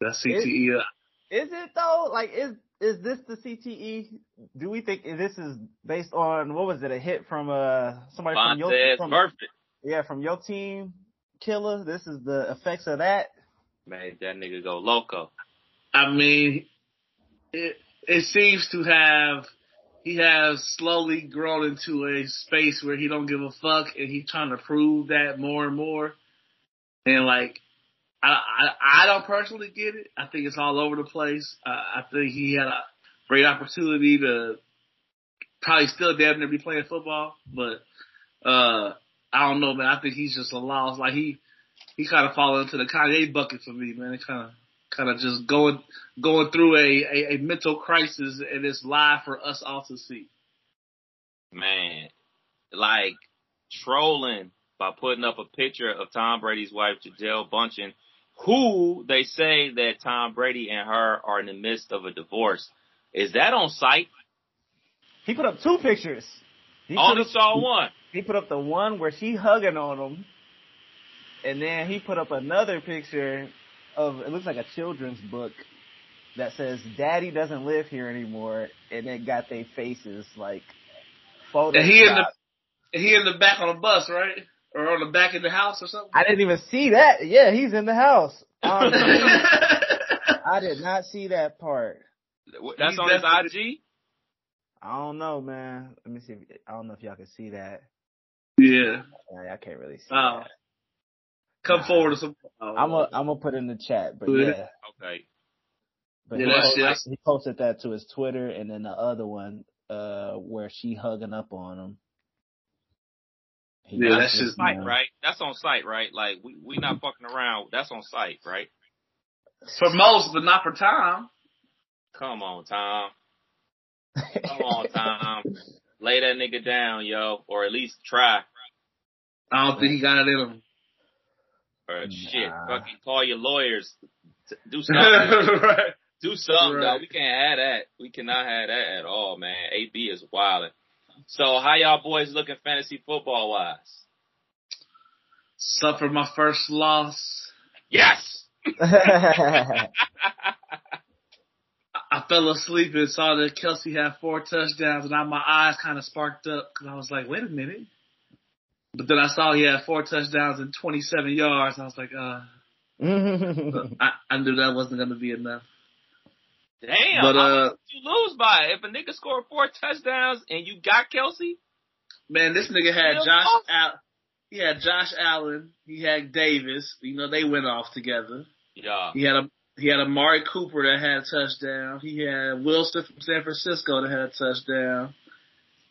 [SPEAKER 3] That CTE. uh,
[SPEAKER 8] Is it though? Like, is is this the CTE? Do we think this is based on what was it? A hit from uh somebody from your
[SPEAKER 7] Vontaze
[SPEAKER 8] from,
[SPEAKER 7] perfect.
[SPEAKER 8] yeah from your team, Killer. This is the effects of that.
[SPEAKER 7] Made that nigga go loco.
[SPEAKER 3] I mean, it seems to have he has slowly grown into a space where he don't give a fuck, and he's trying to prove that more and more. And like, I I, I don't personally get it. I think it's all over the place. Uh, I think he had a great opportunity to probably still damn near be playing football, but uh I don't know, man. I think he's just a loss. Like he he kind of fall into the Kanye bucket for me, man. It kind of kind of just going going through a, a, a mental crisis, and it's live for us all to see.
[SPEAKER 7] man, like trolling by putting up a picture of Tom Brady's wife, Gisele Bündchen, who they say that Tom Brady and her are in the midst of a divorce. Is that on site?
[SPEAKER 8] He put up two pictures. He
[SPEAKER 7] I only
[SPEAKER 8] put up,
[SPEAKER 7] saw one.
[SPEAKER 8] he put up the one where she hugging on him, and then he put up another picture of it looks like a children's book that says "Daddy doesn't live here anymore," and it got their faces like photos.
[SPEAKER 3] And he in the he in the back on the bus, right, or on the back of the house or something.
[SPEAKER 8] I didn't even see that. Yeah, he's in the house. Oh, I did not see that part.
[SPEAKER 7] That's
[SPEAKER 3] He's
[SPEAKER 7] on his IG.
[SPEAKER 8] I don't know, man. Let me see. If, I don't know if y'all can see that.
[SPEAKER 3] yeah.
[SPEAKER 8] I can't really see
[SPEAKER 3] Oh.
[SPEAKER 8] that.
[SPEAKER 3] Come forward to some. Oh.
[SPEAKER 8] I'm gonna I'm gonna put it in the chat, but
[SPEAKER 3] Yeah.
[SPEAKER 8] yeah.
[SPEAKER 7] Okay.
[SPEAKER 8] But
[SPEAKER 3] Yeah,
[SPEAKER 8] he,
[SPEAKER 3] that's-
[SPEAKER 8] posted,
[SPEAKER 3] that's-
[SPEAKER 8] he posted that to his Twitter, and then the other one, uh, where she hugging up on him. He
[SPEAKER 3] Yeah, that's just-
[SPEAKER 7] Site, right? That's on site, right? Like we we not fucking around. That's on site, right?
[SPEAKER 3] For most, but not for Tom.
[SPEAKER 7] Come on, Tom. Come on, Tom. Lay that nigga down, yo, or at least try.
[SPEAKER 3] I don't think he got it in him.
[SPEAKER 7] Or shit, fucking call your lawyers. Do something.
[SPEAKER 3] right.
[SPEAKER 7] Do something,
[SPEAKER 3] Right.
[SPEAKER 7] dog. We can't have that. We cannot have that at all, man. AB is wild. So how y'all boys looking fantasy football wise?
[SPEAKER 3] Suffered my first loss.
[SPEAKER 7] Yes.
[SPEAKER 3] I fell asleep and saw that Kelsey had four touchdowns, and I, my eyes kind of sparked up because I was like, "Wait a minute!" But then I saw he had four touchdowns and 27 yards. And I was like, "Uh, I, I knew that wasn't going to be enough."
[SPEAKER 7] Damn.
[SPEAKER 3] But,
[SPEAKER 7] how
[SPEAKER 3] uh,
[SPEAKER 7] did you lose by? If a nigga scored four touchdowns and you got Kelsey,
[SPEAKER 3] Man, this nigga had Josh.
[SPEAKER 7] lost?
[SPEAKER 3] Al- he had Josh Allen. He had Davis. You know they went off together.
[SPEAKER 7] yeah.
[SPEAKER 3] He had a he had Amari Cooper that had a touchdown. He had Wilson from San Francisco that had a touchdown.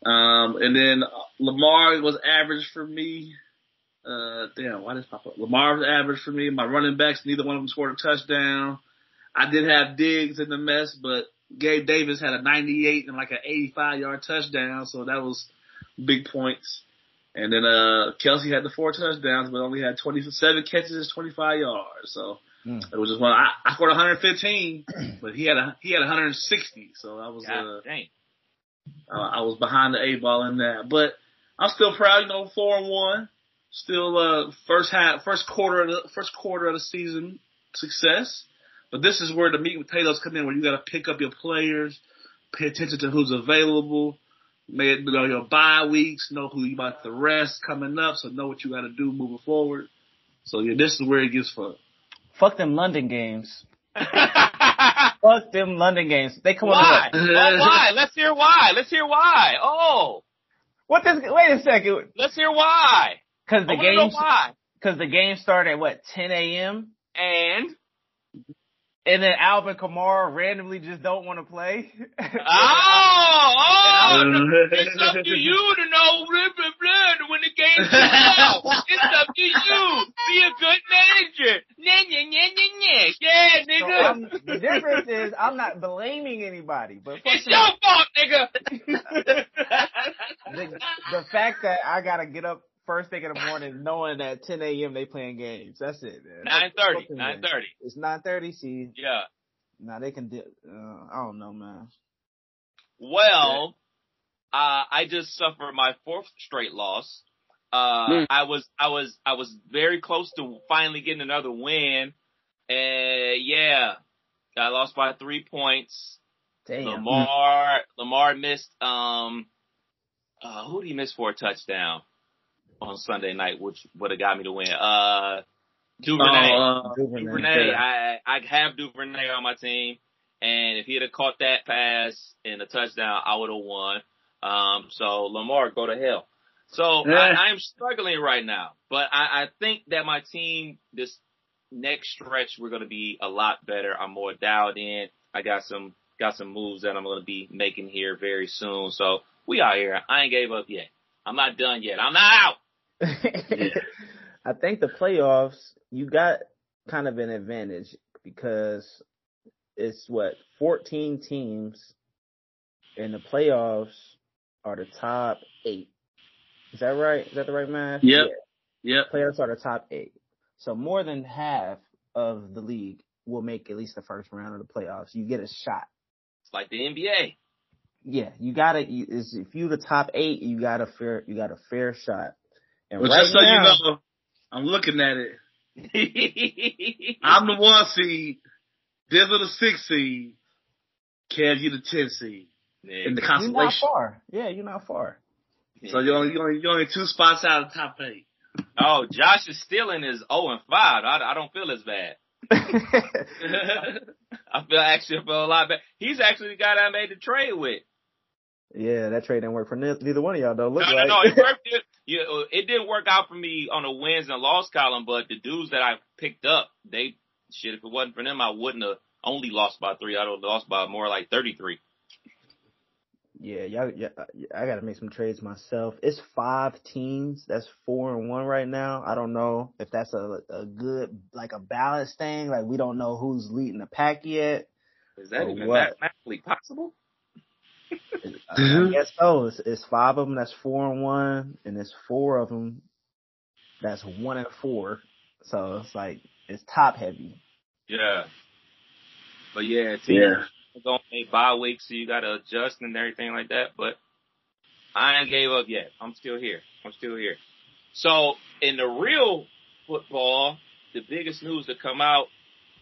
[SPEAKER 3] Um, and then Lamar was average for me. Uh, damn, why did pop up? Lamar was average for me. My running backs, neither one of them scored a touchdown. I did have Diggs in the mess, but Gabe Davis had a 98 and like an 85 yard touchdown, so that was big points. And then uh Kelsey had the four touchdowns, but only had 27 catches, 25 yards. So
[SPEAKER 8] Mm.
[SPEAKER 3] it was just one. I, I scored 115, but he had a he had 160. So I was uh,
[SPEAKER 7] dang.
[SPEAKER 3] Uh, I was behind the eight ball in that, but I'm still proud. You know, four and one, still uh first half, first quarter of the first quarter of the season success. But this is where the meat and potatoes come in, where you got to pick up your players, pay attention to who's available, make you know your bye weeks, know who you about to rest coming up, so know what you got to do moving forward. So yeah, this is where it gets fun.
[SPEAKER 8] Fuck them London games. Fuck them London games. They come
[SPEAKER 7] why?
[SPEAKER 8] on.
[SPEAKER 7] oh, why? Let's hear why. Let's hear why. Oh,
[SPEAKER 8] What this? Wait a second.
[SPEAKER 7] let's hear why.
[SPEAKER 8] Because the
[SPEAKER 7] why.
[SPEAKER 8] because the game started at what 10 a.m.
[SPEAKER 7] And
[SPEAKER 8] and then Alvin Kamara randomly just don't want to play.
[SPEAKER 7] oh, oh, it's up to you to know blah, blah, blah, when the game's out. It's up to you. Be a good manager. Nya, nya, nya, nya, nya. Yeah, nigga.
[SPEAKER 8] I'm, the difference is I'm not blaming anybody, but
[SPEAKER 7] it's
[SPEAKER 8] them.
[SPEAKER 7] your fault, nigga.
[SPEAKER 8] the, the fact that I gotta get up first thing in the morning knowing that 10 a.m. they playing games. That's it, man.
[SPEAKER 7] 9:30,
[SPEAKER 8] Fuck them games.
[SPEAKER 7] 9:30.
[SPEAKER 8] It's 9:30. See,
[SPEAKER 7] Yeah.
[SPEAKER 8] now they can. Do, uh, I don't know, man.
[SPEAKER 7] Well, uh, I just suffered my fourth straight loss. Uh,
[SPEAKER 3] Mm.
[SPEAKER 7] I was, I was, I was very close to finally getting another win. And yeah, I lost by three points.
[SPEAKER 8] Damn.
[SPEAKER 7] Lamar, Lamar missed, um, uh, who did he miss for a touchdown on Sunday night, which would have got me to win? Uh, Duvernay.
[SPEAKER 3] Oh, uh,
[SPEAKER 8] Duvernay.
[SPEAKER 7] Duvernay,
[SPEAKER 3] Yeah.
[SPEAKER 7] I I have Duvernay on my team, and if he had caught that pass in a touchdown, I would have won. Um, so Lamar, go to hell. So
[SPEAKER 3] Yeah.
[SPEAKER 7] I, I'm struggling right now, but I, I think that my team this next stretch we're going to be a lot better. I'm more dialed in. I got some got some moves that I'm going to be making here very soon. So we out here. I ain't gave up yet. I'm not done yet. I'm not out.
[SPEAKER 8] I think the playoffs, you got kind of an advantage because it's what 14 teams, and the playoffs are the top eight. Is that right? Is that the right math?
[SPEAKER 3] Yep.
[SPEAKER 8] Yeah.
[SPEAKER 3] Yep.
[SPEAKER 8] Playoffs are the top eight. So more than half of the league will make at least the first round of the playoffs. You get a shot.
[SPEAKER 7] It's like the NBA.
[SPEAKER 8] Yeah, you gotta. If you the top eight, you got a fair. You got a fair shot. And
[SPEAKER 3] Well,
[SPEAKER 8] right
[SPEAKER 3] just so
[SPEAKER 8] now,
[SPEAKER 3] you know, I'm looking at it. I'm the one seed. Dizzle the six seed. Kev, you the ten seed in the
[SPEAKER 8] you're not far. Yeah, you're not far.
[SPEAKER 3] So you're only, you're only you're only two spots out of the top eight.
[SPEAKER 7] Oh, Josh is still in his 0 and 5. I, I don't feel as bad. I feel actually feel a lot better. He's actually the guy that I made the trade with.
[SPEAKER 8] Yeah, that trade didn't work for neither one of y'all though. Look
[SPEAKER 7] No, no,
[SPEAKER 8] like.
[SPEAKER 7] no. It worked. It, you know, it didn't work out for me on the wins and loss column, but the dudes that I picked up, they shit. If it wasn't for them, I wouldn't have only lost by three. I'd have lost by more like thirty-three.
[SPEAKER 8] Yeah, y'all, yeah, I gotta make some trades myself. It's five teams. That's four and one right now. I don't know if that's a a good like a balance thing. Like we don't know who's leading the pack yet.
[SPEAKER 7] Is that even
[SPEAKER 8] what?
[SPEAKER 7] mathematically possible?
[SPEAKER 8] I mm-hmm. guess so. It's, it's five of them that's four and one, and it's four of them that's one and four. So it's like it's top heavy.
[SPEAKER 7] Yeah. But yeah, teams are going to make bye weeks, so you got to adjust and everything like that. But I ain't gave up yet. I'm still here. I'm still here. So in the real football, the biggest news to come out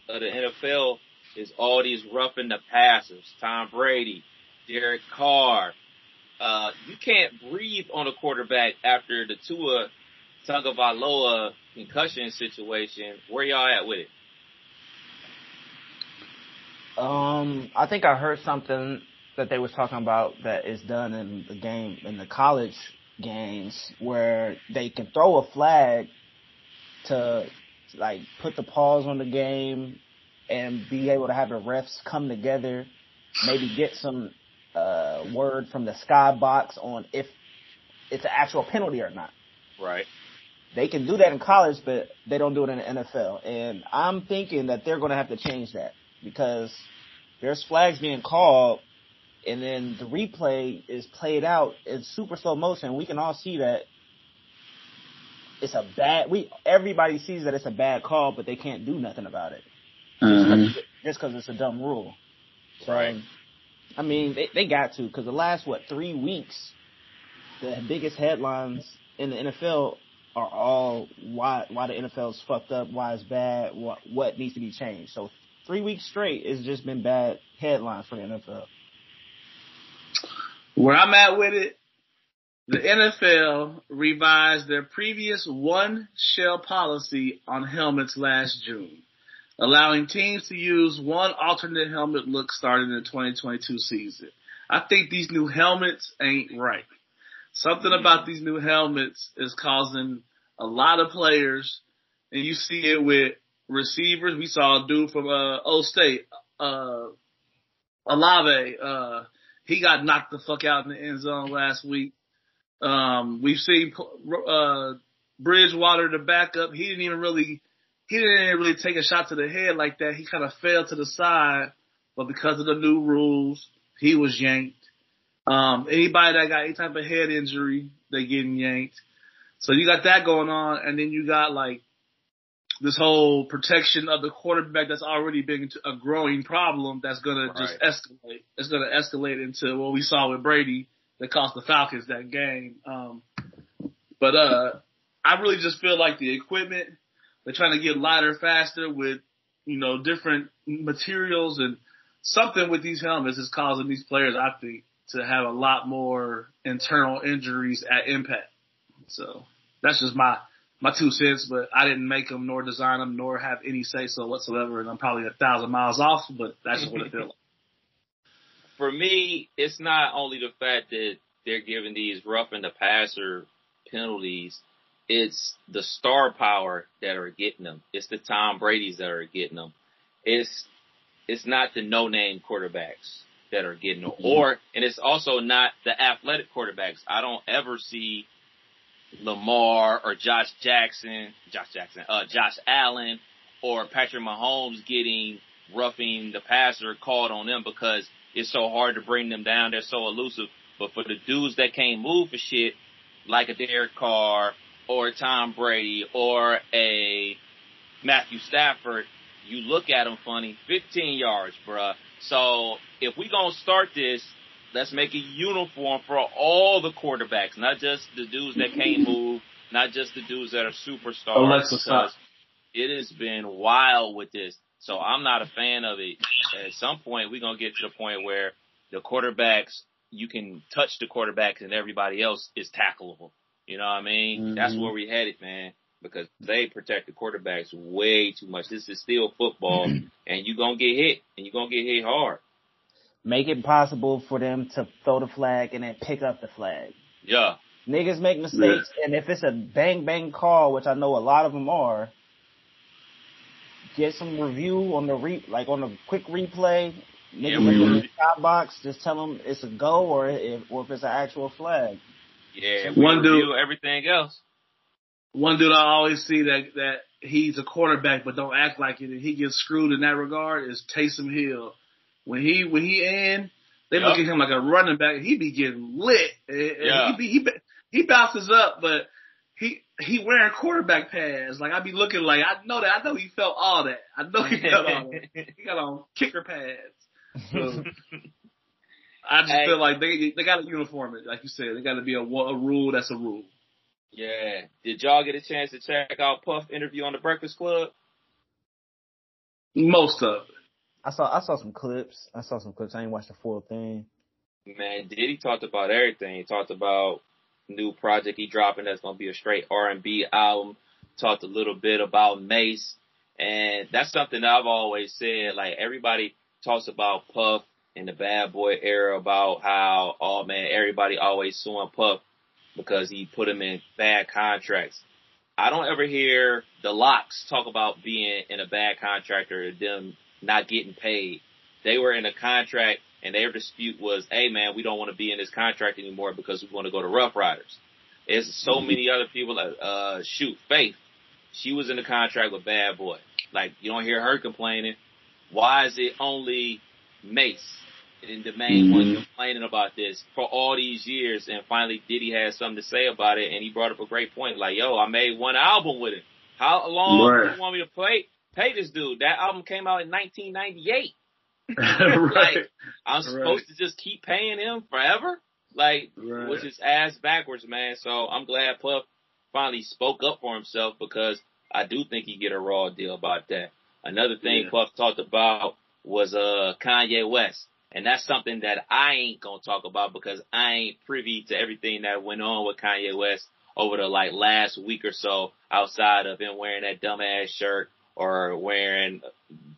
[SPEAKER 7] of the NFL is all these roughing the passers. Tom Brady, Derek Carr. Uh, you can't breathe on a quarterback after the Tua Tagovailoa concussion situation. Where y'all at with it?
[SPEAKER 8] Um, I think I heard something that they was talking about that is done in the game in the college games where they can throw a flag to like put the pause on the game and be able to have the refs come together, maybe get some uh word from the skybox on if it's an actual penalty or not.
[SPEAKER 7] Right.
[SPEAKER 8] They can do that in college, but they don't do it in the NFL. And I'm thinking that they're going to have to change that because there's flags being called and then the replay is played out in super slow motion. We can all see that it's a bad, we, everybody sees that it's a bad call, but they can't do nothing about it. Just cause it's a dumb rule. So,
[SPEAKER 7] Right.
[SPEAKER 8] I mean, they, they got to, cause the last, what, three weeks, the biggest headlines in the NFL are all why why the NFL's fucked up, why it's bad, what what needs to be changed. So three weeks straight, it's just been bad headlines for the NFL.
[SPEAKER 3] Where I'm at with it, the NFL revised their previous one shell policy on helmets last June, allowing teams to use one alternate helmet look starting in the 2022 season. I think these new helmets ain't right. Something about these new helmets is causing a lot of players, and you see it with receivers. We saw a dude from uh, O State, uh, Olave, uh, he got knocked the fuck out in the end zone last week. Um, we've seen uh, Bridgewater, the backup. He didn't even really, he didn't really take a shot to the head like that. He kind of fell to the side, but because of the new rules, he was yanked. Um, anybody that got any type of head injury, they getting yanked. So you got that going on, and then you got like this whole protection of the quarterback that's already been a growing problem that's gonna just escalate. It's gonna escalate into what we saw with Brady that cost the Falcons that game. Um, but uh, I really just feel like the equipment they're trying to get lighter, faster with you know different materials and something with these helmets is causing these players, I think, to have a lot more internal injuries at impact. So that's just my my two cents, but I didn't make them nor design them nor have any say so whatsoever, and I'm probably a thousand miles off, but that's just what it feels like.
[SPEAKER 7] For me, it's not only the fact that they're giving these roughing the passer penalties, it's the star power that are getting them. It's the Tom Brady's that are getting them. It's it's not the no name quarterbacks that are getting them, or and it's also not the athletic quarterbacks. I don't ever see Lamar or Josh Jackson, Josh Jackson, uh, Josh Allen or Patrick Mahomes getting roughing the passer called on them because it's so hard to bring them down. They're so elusive. But for the dudes that can't move for shit, like a Derek Carr or a Tom Brady or a Matthew Stafford, you look at them funny. 15 yards, bruh. So if we gonna start this, let's make a uniform for all the quarterbacks, not just the dudes that can't move, not just the dudes that are superstars.
[SPEAKER 3] Alexa, stop.
[SPEAKER 7] it has been wild with this. So I'm not a fan of it. At some point, we're gonna get to the point where the quarterbacks, you can touch the quarterbacks and everybody else is tackleable. You know what I mean? That's mm-hmm. where we headed, man. because they protect the quarterbacks way too much. This is still football, and you're gonna get hit, and you're gonna get hit hard.
[SPEAKER 8] Make it possible for them to throw the flag and then pick up the flag.
[SPEAKER 7] Yeah,
[SPEAKER 8] Niggas make mistakes, and if it's a bang bang call, which I know a lot of them are, get some review on the re like on the quick replay.
[SPEAKER 7] Yeah,
[SPEAKER 8] Niggas
[SPEAKER 7] we
[SPEAKER 8] in the top box, just tell them it's a go or if or if it's an actual flag.
[SPEAKER 7] Yeah.
[SPEAKER 3] One dude-
[SPEAKER 7] everything else.
[SPEAKER 3] One dude I always see that that he's a quarterback but don't act like it, and he gets screwed in that regard is Taysom Hill. When he when he in, they look at him like a running back. He be getting lit.
[SPEAKER 7] Yeah.
[SPEAKER 3] he be, he be, he bounces up, but he he wearing quarterback pads. Like I be looking like I know that I know he felt all that. I know he felt all that. He got on kicker pads. So I just
[SPEAKER 7] Hey.
[SPEAKER 3] feel like they they got to uniform it, like you said. They got to be a, a rule that's a rule.
[SPEAKER 7] Yeah. Did y'all get a chance to check out Puff interview on the Breakfast Club?
[SPEAKER 3] Most of it.
[SPEAKER 8] I saw I saw some clips. I saw some clips. I ain't watched the full thing.
[SPEAKER 7] Man, Diddy talked about everything. He talked about new project he dropping that's gonna be a straight R and B album. Talked a little bit about Mase, and that's something that I've always said. Like everybody talks about Puff in the Bad Boy era about how oh man everybody always suing Puff because he put him in bad contracts. I don't ever hear the LOX talk about being in a bad contract or them not getting paid. They were in a contract and their dispute was, hey man, we don't want to be in this contract anymore because we want to go to Ruff Ryders. There's so many other people that, uh, shoot, Faith. She was in a contract with Bad Boy. Like, you don't hear her complaining. Why is it only Mase and the main one complaining about this for all these years? And finally Diddy had something to say about it and he brought up a great point. Like, yo, I made one album with him. How long do
[SPEAKER 3] Right.
[SPEAKER 7] you want me to play, pay this dude? That album came out in 1998.
[SPEAKER 3] right.
[SPEAKER 7] I'm supposed to just keep paying him forever? Like,
[SPEAKER 3] Right.
[SPEAKER 7] which is ass backwards, man. So I'm glad Puff finally spoke up for himself because I do think he get a raw deal about that. Another thing
[SPEAKER 3] Yeah.
[SPEAKER 7] Puff talked about was uh Kanye West. And that's something that I ain't gonna talk about because I ain't privy to everything that went on with Kanye West over the like last week or so outside of him wearing that dumbass shirt or wearing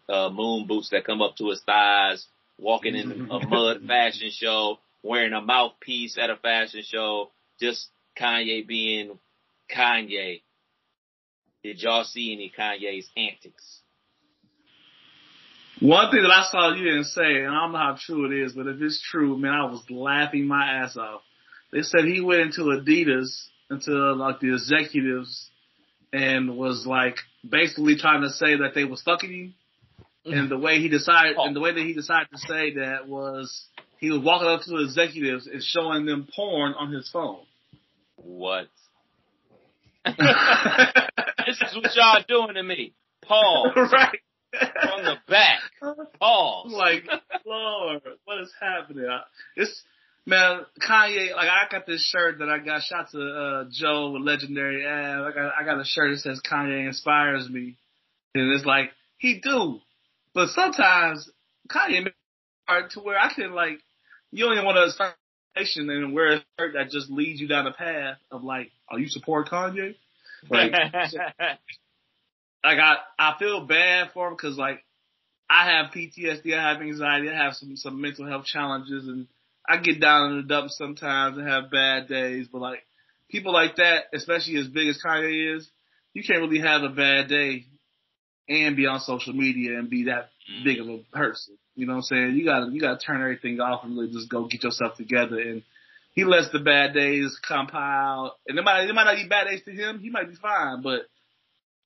[SPEAKER 7] uh moon boots that come up to his thighs, walking in a mud fashion show, wearing a mouthpiece at a fashion show, just Kanye being Kanye. Did y'all see any Kanye's antics?
[SPEAKER 3] One thing that I saw you didn't say, and I don't know how true it is, but if it's true, man, I was laughing my ass off. They said he went into Adidas, into like the executives, and was like basically trying to say that they was fucking you. Mm-hmm. And the way he decided, oh. and the way that he decided to say that was he was walking up to the executives and showing them porn on his phone.
[SPEAKER 7] What? this is what y'all doing to me. Paul.
[SPEAKER 3] right.
[SPEAKER 7] From the back. Pause.
[SPEAKER 3] like, Lord, what is happening? I- It's man, Kanye. Like, I got this shirt that I got shot to uh, Joe with legendary ad. I got I got a shirt that says Kanye inspires me, and it's like he do, but sometimes Kanye hard to where I can like you don't even want to start and wear a shirt that just leads you down a path of like, oh, you support Kanye? Like, like I, I feel bad for him because like I have PTSD, I have anxiety, I have some some mental health challenges, and I get down in the dumps sometimes and have bad days. But like people like that, especially as big as Kanye is, you can't really have a bad day and be on social media and be that mm. big of a person. You know what I'm saying? You gotta you gotta turn everything off and really just go get yourself together. And he lets the bad days compile, and it might it might not be bad days to him. He might be fine, but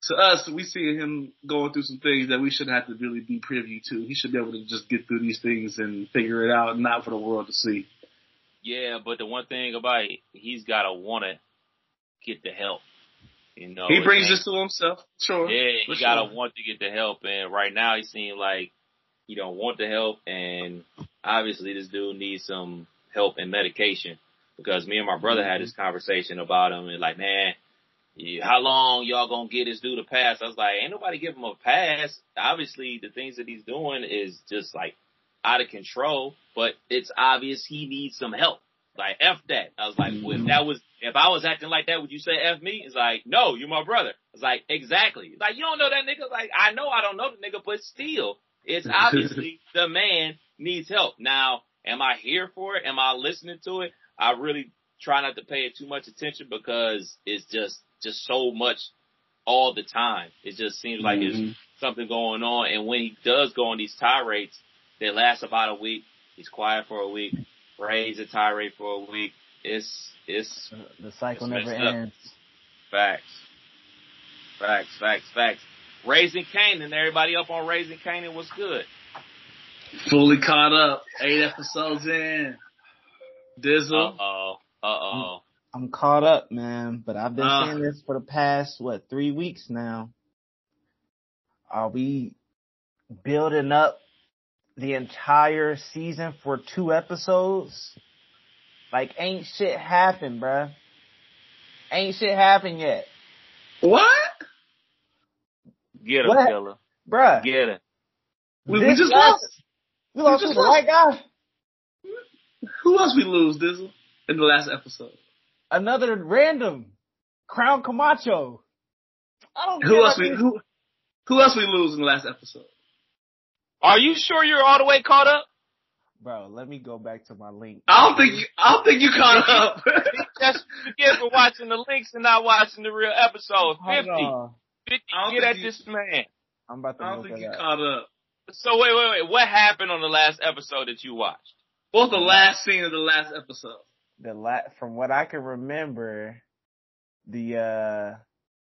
[SPEAKER 3] to us, we see him going through some things that we shouldn't have to really be privy to. He should be able to just get through these things and figure it out, not for the world to see.
[SPEAKER 7] yeah, but the one thing about it, he's gotta wanna get the help. You know,
[SPEAKER 3] he brings this to himself, sure.
[SPEAKER 7] Yeah, he gotta
[SPEAKER 3] sure.
[SPEAKER 7] want to get the help, and right now he seems like he don't want the help, and obviously this dude needs some help and medication because me and my brother had this mm-hmm. conversation about him, and like, man, you, how long y'all gonna get this dude a pass? I was like, ain't nobody give him a pass. Obviously, the things that he's doing is just like out of control, but it's obvious he needs some help. like F that. I was like, well, if that was, if I was acting like that, would you say F me? It's like, no, you're my brother. It's like, exactly. It's like, you don't know that nigga. Like, I know I don't know the nigga, but still, it's obviously the man needs help. Now, am I here for it? Am I listening to it? I really try not to pay it too much attention because it's just, just so much all the time. It just seems like
[SPEAKER 3] Mhm.
[SPEAKER 7] there's something going on. And when he does go on these tirades, they last about a week. He's quiet for a week, raise a tirade for a week. It's, it's
[SPEAKER 8] The cycle
[SPEAKER 7] It's
[SPEAKER 8] never
[SPEAKER 7] messed up.
[SPEAKER 8] ends.
[SPEAKER 7] facts. Facts, facts, facts. Raising Kanan, everybody up on Raising Kanan was good.
[SPEAKER 3] Fully caught up. Eight episodes in. Dizzle.
[SPEAKER 7] Uh oh. Uh oh.
[SPEAKER 8] I'm caught up, man. But I've been
[SPEAKER 3] Ah.
[SPEAKER 8] saying this for the past what three weeks now. Are we building up the entire season for two episodes? Like, ain't shit happened, bruh. Ain't shit happened yet,
[SPEAKER 3] What?
[SPEAKER 7] Get him,
[SPEAKER 8] What?
[SPEAKER 7] killer.
[SPEAKER 8] bruh.
[SPEAKER 7] Get him.
[SPEAKER 3] We, we just
[SPEAKER 8] last-
[SPEAKER 3] lost.
[SPEAKER 8] We lost
[SPEAKER 3] just
[SPEAKER 8] to the
[SPEAKER 3] lost.
[SPEAKER 8] white guy.
[SPEAKER 3] Who else we lose, Dizzle? In the last episode.
[SPEAKER 8] Another random Crown Camacho. I don't
[SPEAKER 3] Who else we who who else we lose in the last episode?
[SPEAKER 7] Are you sure you're all the way caught up?
[SPEAKER 8] Bro, let me go back to my link.
[SPEAKER 3] I don't think you I don't think you caught up.
[SPEAKER 7] Just forget for watching the links and not watching the real episode.
[SPEAKER 8] Hold
[SPEAKER 7] 50.
[SPEAKER 8] on.
[SPEAKER 7] 50 get at
[SPEAKER 3] you-
[SPEAKER 7] this man.
[SPEAKER 8] I'm about to
[SPEAKER 3] I don't think you
[SPEAKER 8] up.
[SPEAKER 3] caught up.
[SPEAKER 7] So wait, wait, wait. What happened on the last episode that you watched?
[SPEAKER 3] What was the last scene of the last episode?
[SPEAKER 8] The la- from what I can remember, the uh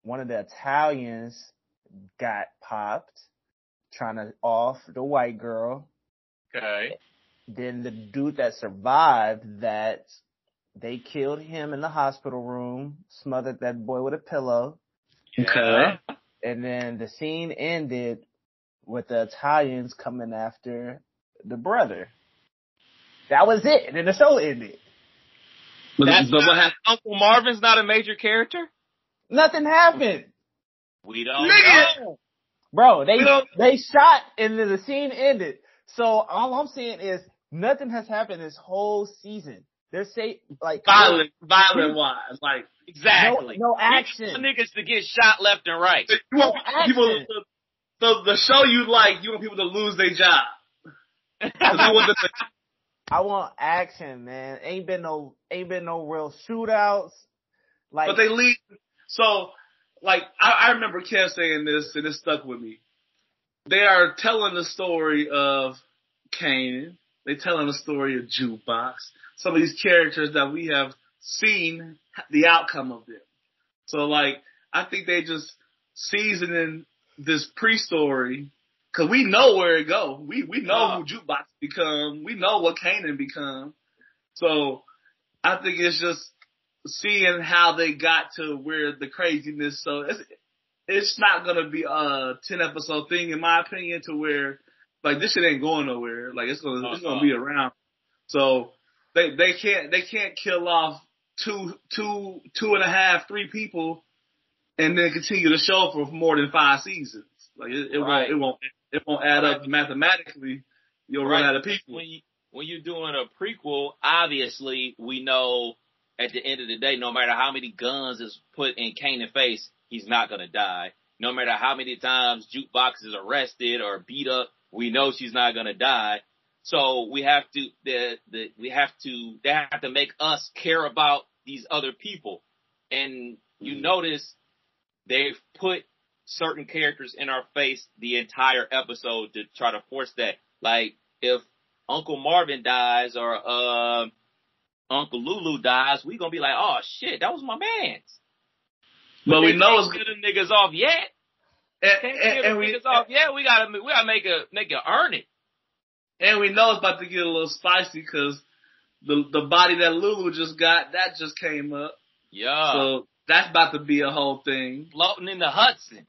[SPEAKER 8] one of the Italians got popped trying to off the white girl.
[SPEAKER 7] Okay.
[SPEAKER 8] Then the dude that survived that they killed him in the hospital room, smothered that boy with a pillow,
[SPEAKER 3] Okay.
[SPEAKER 8] and then the scene ended with the Italians coming after the brother. That was it. And then the show ended.
[SPEAKER 3] But,
[SPEAKER 7] That's
[SPEAKER 3] but what
[SPEAKER 7] not-
[SPEAKER 3] happened?
[SPEAKER 7] Uncle Marvin's not a major character?
[SPEAKER 8] Nothing happened.
[SPEAKER 7] We don't
[SPEAKER 3] Nigga!
[SPEAKER 7] know.
[SPEAKER 8] Bro, they they shot and then the scene ended. So all I'm saying is nothing has happened this whole season. They're say like
[SPEAKER 3] Violent, violent wise. Like
[SPEAKER 7] Exactly.
[SPEAKER 8] No- no
[SPEAKER 7] We
[SPEAKER 8] action.
[SPEAKER 7] want niggas to get shot left and right.
[SPEAKER 3] you want
[SPEAKER 8] No
[SPEAKER 3] people
[SPEAKER 8] action.
[SPEAKER 3] to, so the show you like, you want people to lose their job. you want them to-
[SPEAKER 8] I want action, man. Ain't been no ain't been no real shootouts. Like
[SPEAKER 3] but they leave. So, like, I, I remember Kev saying this, and it stuck with me. They are telling the story of Kanan. They're telling the story of Jukebox. Some of these characters that we have seen the outcome of them. So, like, I think they just seasoning this pre-story because we know where it go. We we know
[SPEAKER 7] Uh.
[SPEAKER 3] who Jukebox become. We know what Kanan become. So, I think it's just seeing how they got to where the craziness. So it's it's not gonna be a ten episode thing in my opinion to where like this shit ain't going nowhere. Like it's gonna it's gonna be around. So they they can't they can't kill off two two two and a half three people and then continue the show for more than five seasons. Like it, it
[SPEAKER 7] Right.
[SPEAKER 3] won't it won't it won't add up
[SPEAKER 7] Right.
[SPEAKER 3] mathematically. You'll run out of people.
[SPEAKER 7] When you when you're doing a prequel, obviously we know at the end of the day, no matter how many guns is put in Kanan's face, he's not gonna die. No matter how many times Jukebox is arrested or beat up, we know she's not gonna die. So we have to the the we have to they have to make us care about these other people. And you mm-hmm. notice they've put certain characters in our face the entire episode to try to force that. Like if Uncle Marvin dies or uh, Uncle Lulu dies, we gonna be like, oh shit, that was my man's.
[SPEAKER 3] but we know it's
[SPEAKER 7] them niggas off yet.
[SPEAKER 3] and,
[SPEAKER 7] Can't
[SPEAKER 3] and, and we
[SPEAKER 7] niggas off yet. We gotta we gotta make a make it earn it.
[SPEAKER 3] And we know it's about to get a little spicy because the the body that Lulu just got that just came up,
[SPEAKER 7] Yeah,
[SPEAKER 3] so that's about to be a whole thing.
[SPEAKER 7] floating in the Hudson.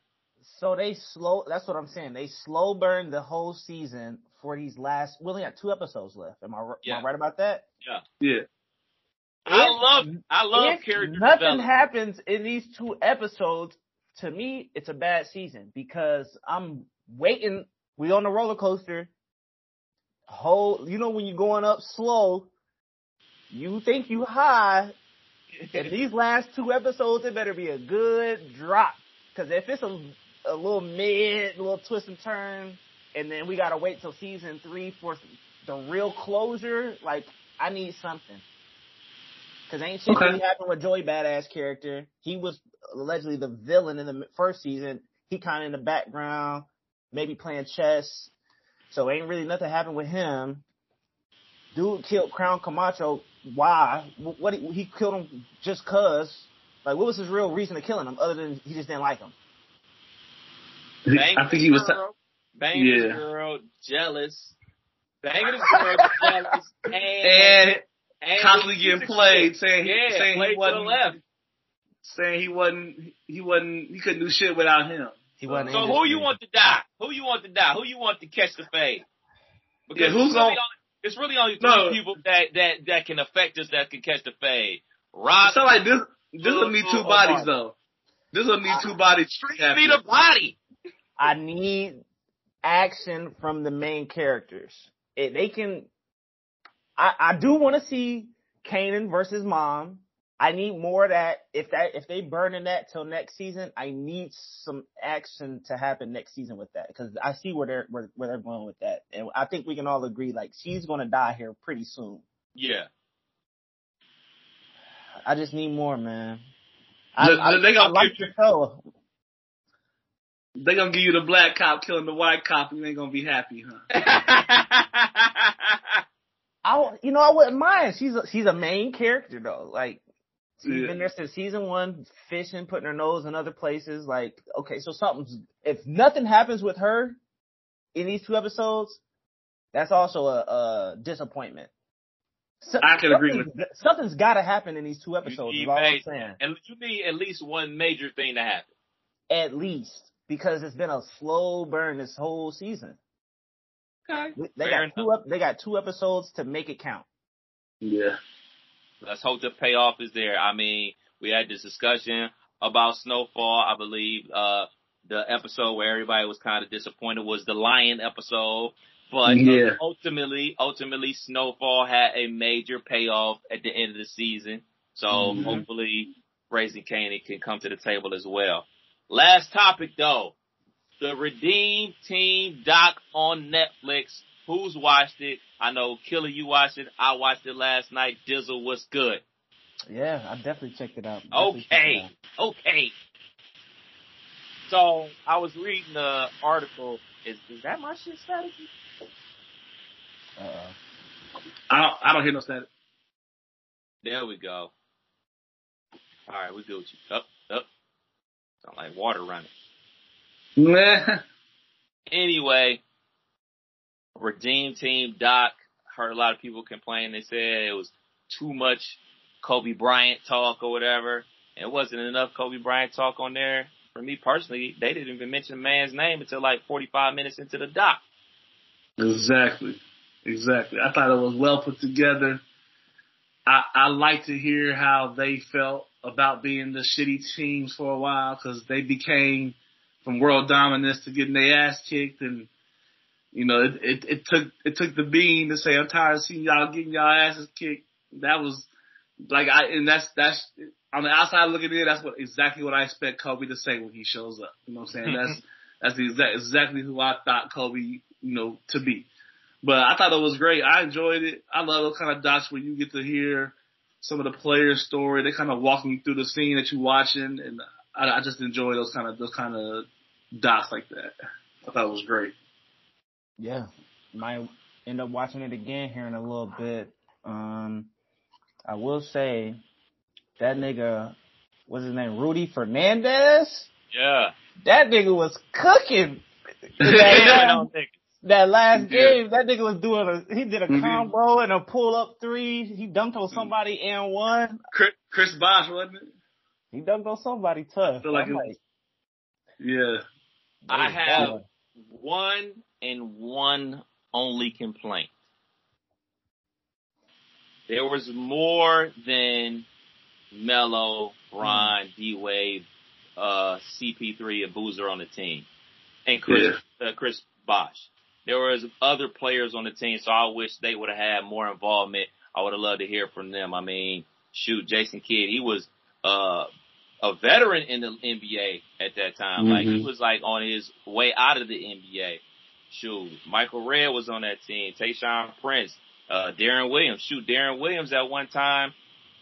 [SPEAKER 8] So they slow that's what I'm saying. They slow burn the whole season for these last we only got two episodes left. Am I, r-
[SPEAKER 7] Yeah.
[SPEAKER 8] am I right about that?
[SPEAKER 3] Yeah,
[SPEAKER 7] Yeah.
[SPEAKER 8] I
[SPEAKER 7] love I love
[SPEAKER 8] if
[SPEAKER 7] character
[SPEAKER 8] nothing happens in these two episodes, to me, it's a bad season because I'm waiting. We on the roller coaster. Whole, you know, when you're going up slow, you think you high. In these last two episodes, it better be a good drop. Cause if it's a, a little mid, a little twist and turn, and then we gotta wait till season three for the real closure, like, I need something. Cause ain't shit
[SPEAKER 3] Okay.
[SPEAKER 8] really happened with Joey Badass character. He was allegedly the villain in the first season. He kinda in the background, maybe playing chess. So ain't really nothing happened with him. Dude killed Crown Camacho. Why? Wh- What he, he killed him just cause? Like, what was his real reason to killing him other than he just didn't like him?
[SPEAKER 7] Banging
[SPEAKER 3] I think he was.
[SPEAKER 7] his girl, banging his
[SPEAKER 3] Yeah.
[SPEAKER 7] girl, jealous. Banging his girl, jealous, and,
[SPEAKER 3] And
[SPEAKER 7] and
[SPEAKER 3] constantly getting played, saying
[SPEAKER 7] yeah,
[SPEAKER 3] saying
[SPEAKER 7] played
[SPEAKER 3] he
[SPEAKER 7] to the
[SPEAKER 3] wasn't
[SPEAKER 7] left.
[SPEAKER 3] saying he wasn't he wasn't he couldn't do shit without him.
[SPEAKER 8] He wasn't.
[SPEAKER 7] So
[SPEAKER 8] in
[SPEAKER 7] who you want to die? Who you want to die? Who you want to catch the fade?
[SPEAKER 3] Yeah, who's
[SPEAKER 7] it's really
[SPEAKER 3] gonna-
[SPEAKER 7] only, it's really only three
[SPEAKER 3] No.
[SPEAKER 7] people that that that can affect us that can catch the fade. Rock,
[SPEAKER 3] It's not like this. This will need two
[SPEAKER 7] oh, oh, oh,
[SPEAKER 3] bodies
[SPEAKER 7] oh,
[SPEAKER 3] though. This will need two bodies.
[SPEAKER 7] Street need a body.
[SPEAKER 8] I need action from the main characters. It, they can. I I do want to see Kanan versus Mom. I need more of that. If that if they burning that till next season, I need some action to happen next season with that because I see where they're where, where they're going with that, and I think we can all agree like she's gonna die here pretty soon.
[SPEAKER 7] Yeah.
[SPEAKER 8] I just need more, man. I, I,
[SPEAKER 3] they
[SPEAKER 8] I like the show.
[SPEAKER 3] They gonna give you the black cop killing the white cop, and you ain't gonna be happy, huh?
[SPEAKER 8] I, you know, I wouldn't mind. She's a, she's a main character though. Like she's
[SPEAKER 3] Yeah.
[SPEAKER 8] been there since season one, fishing, putting her nose in other places. Like, okay, so something's if nothing happens with her in these two episodes, that's also a, a disappointment. So-
[SPEAKER 3] I can agree
[SPEAKER 8] something's- Something's got to happen in these two episodes.
[SPEAKER 7] need
[SPEAKER 8] Is all I'm saying.
[SPEAKER 7] and you need at least one major thing to happen.
[SPEAKER 8] At least because it's been a slow burn this whole season.
[SPEAKER 7] Okay.
[SPEAKER 8] They
[SPEAKER 7] Fair
[SPEAKER 8] got two up. They got two episodes to make it count.
[SPEAKER 3] Yeah.
[SPEAKER 7] Let's hope the payoff is there. I mean, we had this discussion about Snowfall. I believe uh the episode where everybody was kind of disappointed was the Lion episode. But uh,
[SPEAKER 3] Yeah.
[SPEAKER 7] ultimately, ultimately, Snowfall had a major payoff at the end of the season. So
[SPEAKER 3] Mhm.
[SPEAKER 7] hopefully, Raising Kanan can come to the table as well. Last topic though, the Redeem Team doc on Netflix. Who's watched it? I know Killer, you watched it. I watched it last night. Dizzle, what's good?
[SPEAKER 8] Yeah, I definitely checked it out. Definitely checked it
[SPEAKER 7] Okay,
[SPEAKER 8] out.
[SPEAKER 7] okay. So I was reading the article. Is is that my shit strategy?
[SPEAKER 8] Uh-oh.
[SPEAKER 3] I don't. I don't hear no static.
[SPEAKER 7] There we go. All right, we good with you. Up, up. Sound like water running.
[SPEAKER 3] Nah.
[SPEAKER 7] Anyway, Redeem Team Doc heard a lot of people complain. They said it was too much Kobe Bryant talk or whatever. It wasn't enough Kobe Bryant talk on there. For me personally, they didn't even mention the man's name until like 45 minutes into the doc.
[SPEAKER 3] Exactly. Exactly. I thought it was well put together. I I like to hear how they felt about being the shitty teams for a while because they became from world dominance to getting their ass kicked and you know it, it it took it took the bean to say I'm tired of seeing y'all getting y'all asses kicked. That was like I and that's that's on the outside looking in. That's what exactly what I expect Kobe to say when he shows up. You know what I'm saying? That's that's the exact, exactly who I thought Kobe you know to be. But I thought it was great. I enjoyed it. I love those kind of docs where you get to hear some of the players' story. They kind of walking you through the scene that you're watching, and I, I just enjoy those kind of those kind of docs like that. I thought it was great.
[SPEAKER 8] Yeah, might end up watching it again here in a little bit. Um, I will say that nigga, what's his name, Rudy Fernandez.
[SPEAKER 7] Yeah.
[SPEAKER 8] That nigga was cooking.
[SPEAKER 7] Yeah,
[SPEAKER 8] that, that last game, that nigga was doing a, he did a
[SPEAKER 3] Mhm.
[SPEAKER 8] combo and a pull up three. He dunked on somebody and one.
[SPEAKER 3] Chris, Chris Bosh, wasn't it?
[SPEAKER 8] He dunked on somebody tough.
[SPEAKER 3] Feel like
[SPEAKER 8] I'm
[SPEAKER 3] it- Yeah.
[SPEAKER 7] I have
[SPEAKER 8] boy."
[SPEAKER 7] one and one only complaint. There was more than Melo, Ron, D Wade, uh, CP3, and Boozer on the team, and Chris uh, Chris Bosh. There was other players on the team, so I wish they would have had more involvement. I would have loved to hear from them. I mean, shoot, Jason Kidd, he was uh a veteran in the NBA at that time. Like he was like on his way out of the NBA. Shoot, Michael Redd was on that team. Tayshaun Prince, uh, Deron Williams. Shoot, Deron Williams at one time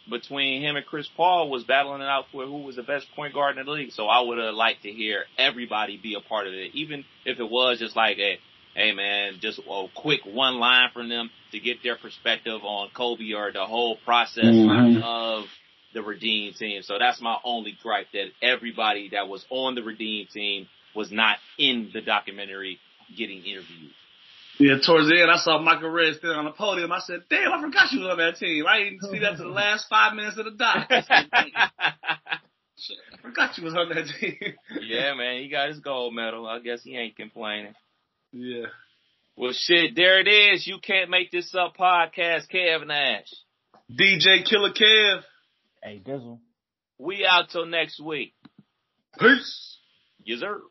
[SPEAKER 7] between him and Chris Paul was battling it out for who was the best point guard in the league. So I would have liked to hear everybody be a part of it, even if it was just like a, hey man, just a quick one line from them to get their perspective on Kobe or the whole process
[SPEAKER 2] Mhm.
[SPEAKER 7] of the Redeem team. So that's my only gripe that everybody that was on the Redeem team was not in the documentary getting interviewed.
[SPEAKER 3] Yeah, towards the end, I saw Michael Redd standing on the podium. I said, "Damn, I forgot you was on that team. I didn't see that to the last five minutes of the doc. I, said, "Damn, I forgot you was on that team."
[SPEAKER 7] yeah, man, he got his gold medal. I guess he ain't complaining.
[SPEAKER 3] Yeah.
[SPEAKER 7] Well, shit, there it is. You can't make this up podcast, Kev Nash.
[SPEAKER 3] DJ Killer Kev.
[SPEAKER 8] Hey, Dizzle.
[SPEAKER 7] We out till next week.
[SPEAKER 3] Peace.
[SPEAKER 7] Yes, sir.